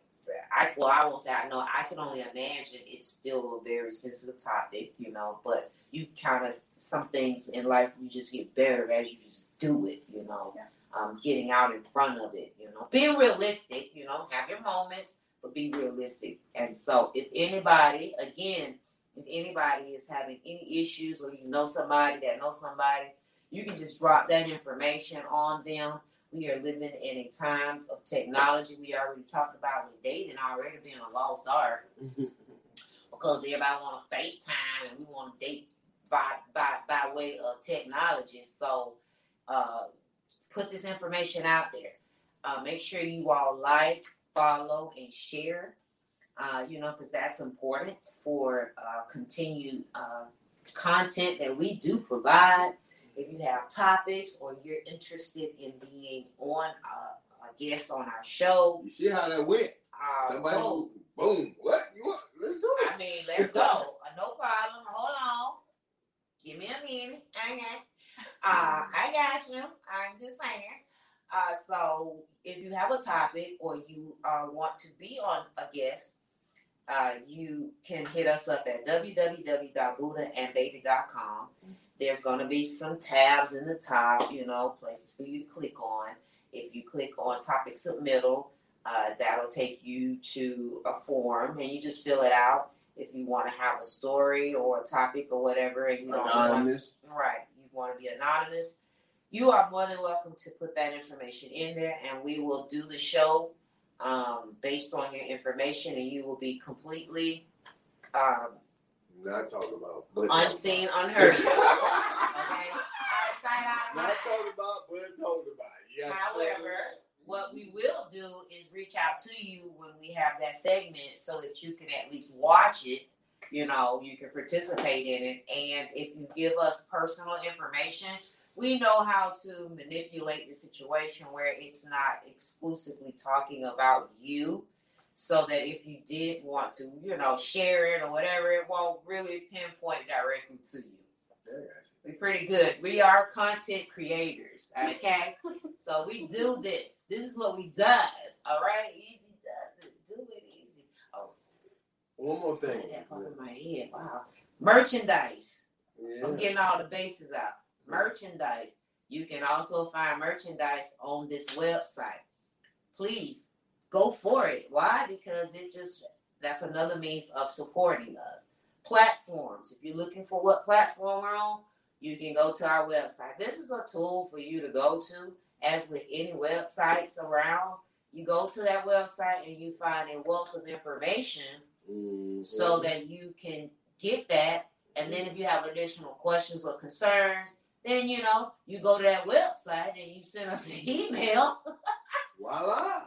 I well, I won't say I know. I can only imagine it's still a very sensitive topic, you know. But you kind of some things in life you just get better as you just do it, you know. Yeah. Um, getting out in front of it, you know, being realistic, you know, have your moments, but be realistic. And so, if anybody, again, if anybody is having any issues or you know somebody that knows somebody, you can just drop that information on them. We are living in a time of technology. We already talked about with dating already being a lost art because everybody want to FaceTime and we want to date by, by, by way of technology. So uh, put this information out there. Uh, make sure you all like, follow, and share. Uh, you know, because that's important for uh, continued uh, content that we do provide. If you have topics or you're interested in being on uh, a guest on our show, You see how that went? uh, Somebody, go. boom. What you want? Let's do it. I mean, let's go. Uh, no problem. Hold on. Give me a minute. I got, uh, I got you. I'm just saying. Uh, so if you have a topic or you uh, want to be on a guest, uh, you can hit us up at www.buddhaandbaby.com. There's going to be some tabs in the top, you know, places for you to click on. If you click on topic submittal, uh, that'll take you to a form and you just fill it out if you want to have a story or a topic or whatever and you don't want Anonymous. right you want to be anonymous you are more than welcome to put that information in there and we will do the show um, based on your information and you will be completely um, Not talking about. But unseen unheard okay out of sight out of Not talking about, but talking about. Yeah. However, what we will do is reach out to you when we have that segment so that you can at least watch it. You know, you can participate in it. And if you give us personal information, we know how to manipulate the situation where it's not exclusively talking about you. So that if you did want to, you know, share it or whatever, it won't really pinpoint directly to you. We're pretty good. We are content creators, okay? so we do this. This is what we does, all right? Easy does it. Do it easy. Oh, One more thing. that popped in my head. Wow. Merchandise. Yeah. I'm getting all the bases out. Merchandise. You can also find merchandise on this website. Please go for it. Why? Because it just that's another means of supporting us. Platforms. If you're looking for what platform we're on, you can go to our website. This is a tool for you to go to, as with any websites around. You go to that website and you find a wealth of information Mhm. so that you can get that. And then if you have additional questions or concerns, then you know you go to that website and you send us an email. voila.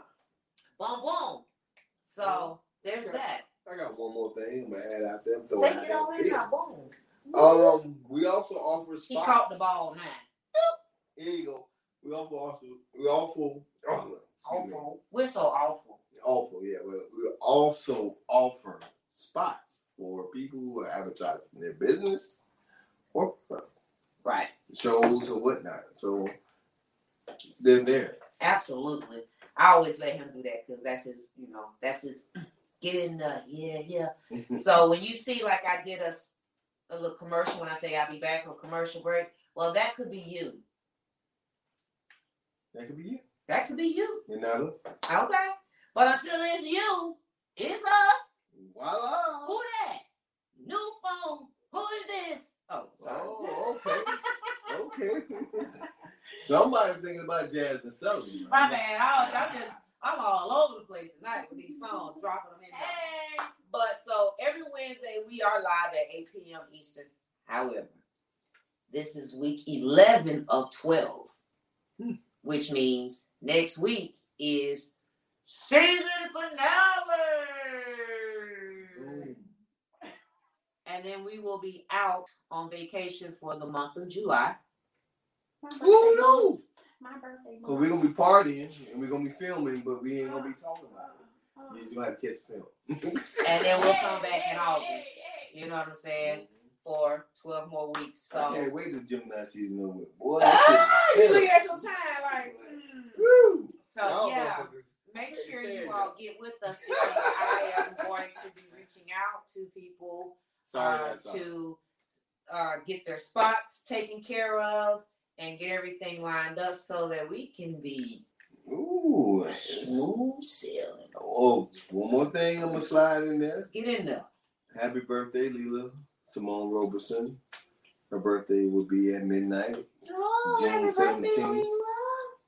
Boom, boom. So there's that. I got one more thing I'm gonna add out there. Take it there. in now, boom. Um, we also offer spots. He caught the ball now. Here you go. We also also we also oh. Awful. We're so awful. awful. Yeah, we we also offer spots for people who are advertising their business or Right. shows or whatnot. So they're there. Absolutely. I always let him do that because that's his, you know, that's his get in the yeah, yeah. So when you see like I did a, a little commercial when I say I'll be back from commercial break, well that could be you. that could be you. That could be you. Know, Okay. But until it's you, it's us. voila. Who that? New phone. Who is this? Oh, sorry. Oh, okay. okay. Somebody's thinking about Jazmine Sullivan. My bad. I, I'm just I'm all over the place tonight with these songs, dropping them in Hey. But so every Wednesday we are live at 8 p.m. Eastern. However, this is week 11 of 12, Hmm. which means next week is season finale. Mm. And then we will be out on vacation for the month of July. My Who birthday knew? My birthday. So we're gonna be partying and we're gonna be filming, but we ain't gonna be talking about it. Oh. You just gonna have to catch the film. And then we'll come back in August. hey, hey. You know what I'm saying? For 12 more weeks. I can't wait till Gemini season over. with. Boy, Ah, you shit look at your time like mm. Woo! So Y'all yeah, make sure you all get with us because I am going to be reaching out to people Sorry, uh, that's all. to uh, get their spots taken care of and get everything lined up so that we can be Ooh. smooth sailing. Oh, one more thing I'm gonna slide in there. Let's get in there. Happy birthday, Leela Simone Roberson. Her birthday will be at midnight. Oh, June happy birthday, 17th. Leela.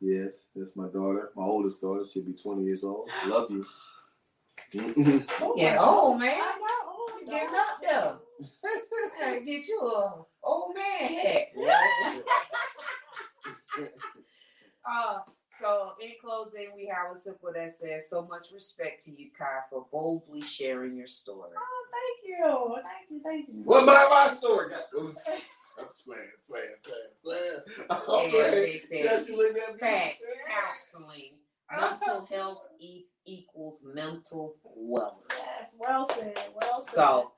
Yes, that's my daughter, my oldest daughter. She'll be 20 years old. Love you. Getting old, man. I know. Oh, You Getting up there. Gotta get you a old man hat. Uh, so in closing, we have a simple that says, "So much respect to you, Kai, for boldly sharing your story." Oh, thank you. Thank you. Thank you. what my, my story got? I'm playing, playing, playing, playing. Oh, Yeah, man. they said Just look at me. Facts, counseling, mental health e- equals mental wellness. Yes, well said. Well said. So,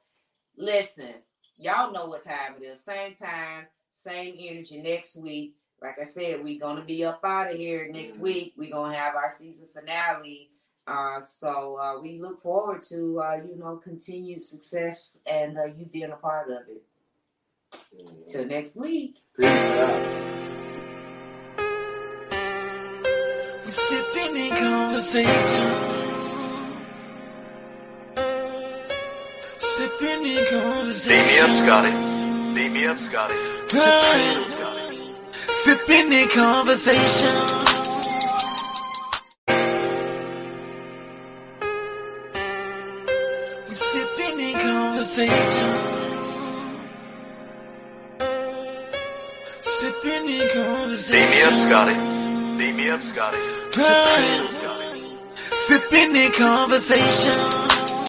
listen, y'all know what time it is. Same time, same energy next week. Like I said, we're gonna be up out of here next Mhm. week. We're gonna have our season finale. Uh, so uh, we look forward to uh, you know continued success and uh, you being a part of it. Till next week. Peace out. We sipping in conversation. Sipping in conversation. Beat me up, Scotty. Beat me up, Scotty. Sipping in conversation. Sipping in conversation. Sipping in conversation. Beat me up, Scotty. Beat me up, Scotty. Sipping in conversation.